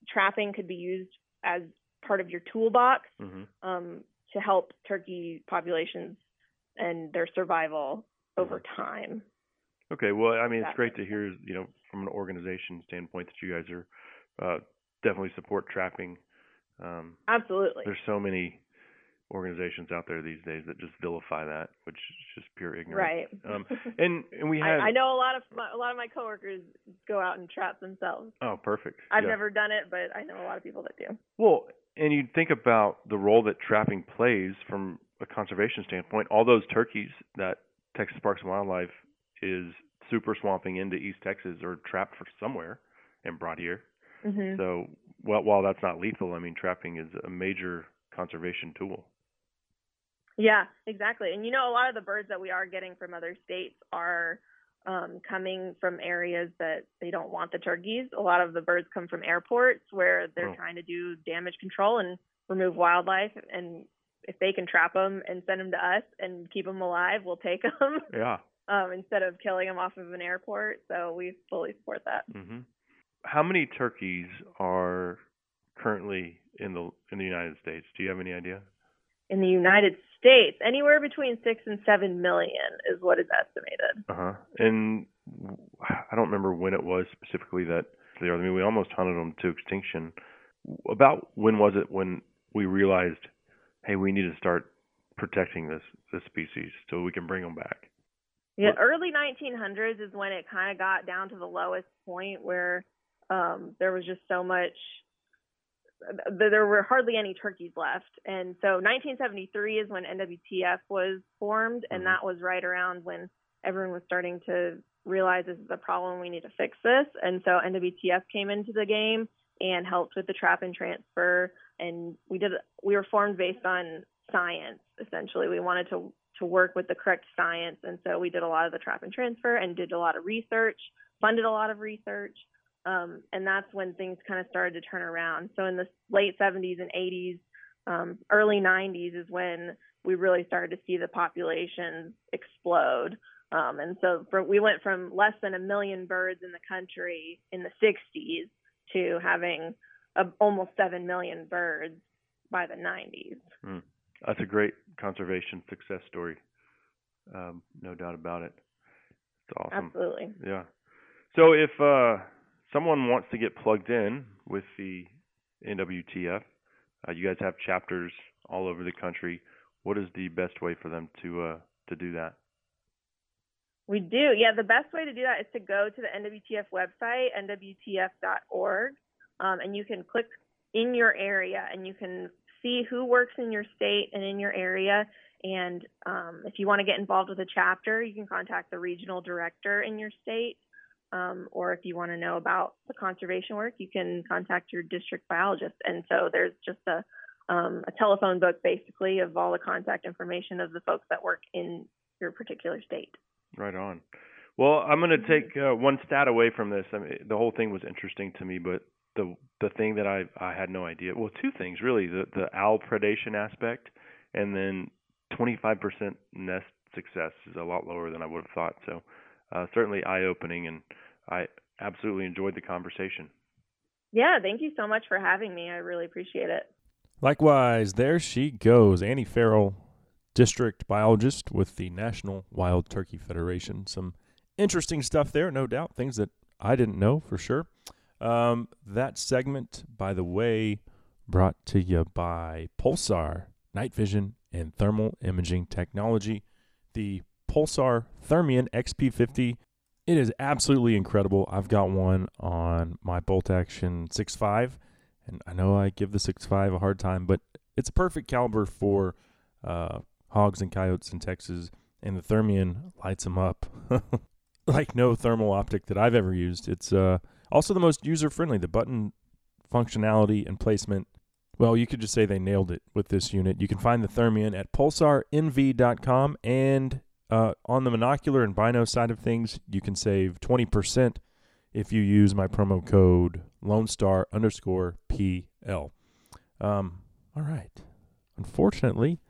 trapping could be used as part of your toolbox hmm um, to help turkey populations and their survival over Mm-hmm. time. Okay, well, I mean, it's great to hear, you know, from an organization standpoint that you guys are uh, definitely support trapping. Um, Absolutely. there's so many organizations out there these days that just vilify that, which is just pure ignorance. Right. Um, and and we I, I know a lot of my, a lot of my coworkers go out and trap themselves. oh, perfect. I've Yeah. never done it, but I know a lot of people that do. Well, and you think about the role that trapping plays from a conservation standpoint. All those turkeys that Texas Parks and Wildlife is super swamping into East Texas are trapped for somewhere and brought here. hmm So, well, while that's not lethal, I mean, trapping is a major conservation tool. Yeah, exactly. And you know, a lot of the birds that we are getting from other states are um, coming from areas that they don't want the turkeys. A lot of the birds come from airports where they're Oh. trying to do damage control and remove wildlife. And if they can trap them and send them to us and keep them alive, we'll take them Yeah. um, instead of killing them off of an airport. So we fully support that. hmm How many turkeys are currently in the in the United States? Do you have any idea? In the United States, anywhere between six and seven million is what is estimated. Uh huh. And I don't remember when it was specifically that they are. I mean, we almost hunted them to extinction. About when was it when we realized, hey, we need to start protecting this this species so we can bring them back? Yeah, What- early 1900s is when it kind of got down to the lowest point where um, there was just so much. Th- There were hardly any turkeys left, and so 1973 is when NWTF was formed, and Mhm. that was right around when everyone was starting to realize this is a problem. We need to fix this, and so NWTF came into the game and helped with the trap and transfer. And we did. We were formed based on science. Essentially, we wanted to to work with the correct science, and so we did a lot of the trap and transfer and did a lot of research, funded a lot of research, um, and that's when things kind of started to turn around. So in the late 70s and 80s, um, early 90s is when we really started to see the populations explode. Um, and so for, we went from less than a million birds in the country in the 60s to having a, almost 7 million birds by the 90s. Mm. That's a great conservation success story. Um, no doubt about it. It's awesome. Absolutely. Yeah. So if uh, someone wants to get plugged in with the NWTF, uh, you guys have chapters all over the country. what is the best way for them to uh, to do that? We do. Yeah, the best way to do that is to go to the NWTF website, nwtf.org, um, and you can click in your area and you can see who works in your state and in your area. And um, if you want to get involved with a chapter, you can contact the regional director in your state. Um, or if you want to know about the conservation work, you can contact your district biologist. And so there's just a, um, a telephone book basically of all the contact information of the folks that work in your particular state. Right on. Well, I'm going to take uh, one stat away from this. I mean, the whole thing was interesting to me, but the the thing that I I had no idea. Well, two things really: the the owl predation aspect, and then 25% nest success is a lot lower than I would have thought. So, uh, certainly eye opening, and I absolutely enjoyed the conversation. Yeah, thank you so much for having me. I really appreciate it. Likewise, there she goes, Annie Farrell, district biologist with the National Wild Turkey Federation. Some interesting stuff there, no doubt. Things that I didn't know for sure. Um, that segment, by the way, brought to you by Pulsar, night vision, and thermal imaging technology. The Pulsar Thermion XP50. It is absolutely incredible. I've got one on my bolt action 6.5, and I know I give the 6.5 a hard time, but it's a perfect caliber for uh, hogs and coyotes in Texas, and the Thermion lights them up like no thermal optic that I've ever used. It's uh, also the most user friendly. The button functionality and placement. Well, you could just say they nailed it with this unit. You can find the Thermion at pulsarnv.com and uh, on the monocular and bino side of things, you can save 20% if you use my promo code Lone Star underscore PL. Um, all right. Unfortunately,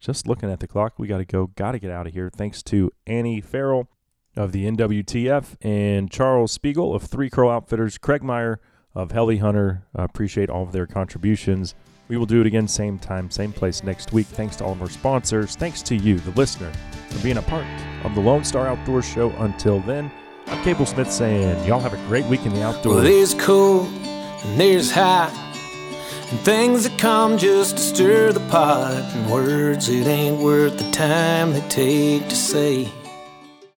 just looking at the clock, we got to go. Got to get out of here. Thanks to Annie Farrell of the NWTF and Charles Spiegel of Three Curl Outfitters, Craig Meyer of Helly Hunter. Uh, appreciate all of their contributions. We will do it again, same time, same place next week. Thanks to all of our sponsors. Thanks to you, the listener, for being a part of the Lone Star Outdoors Show. Until then, I'm Cable Smith saying, y'all have a great week in the outdoors. Well, there's cold and there's hot, and things that come just to stir the pot, and words it ain't worth the time they take to say.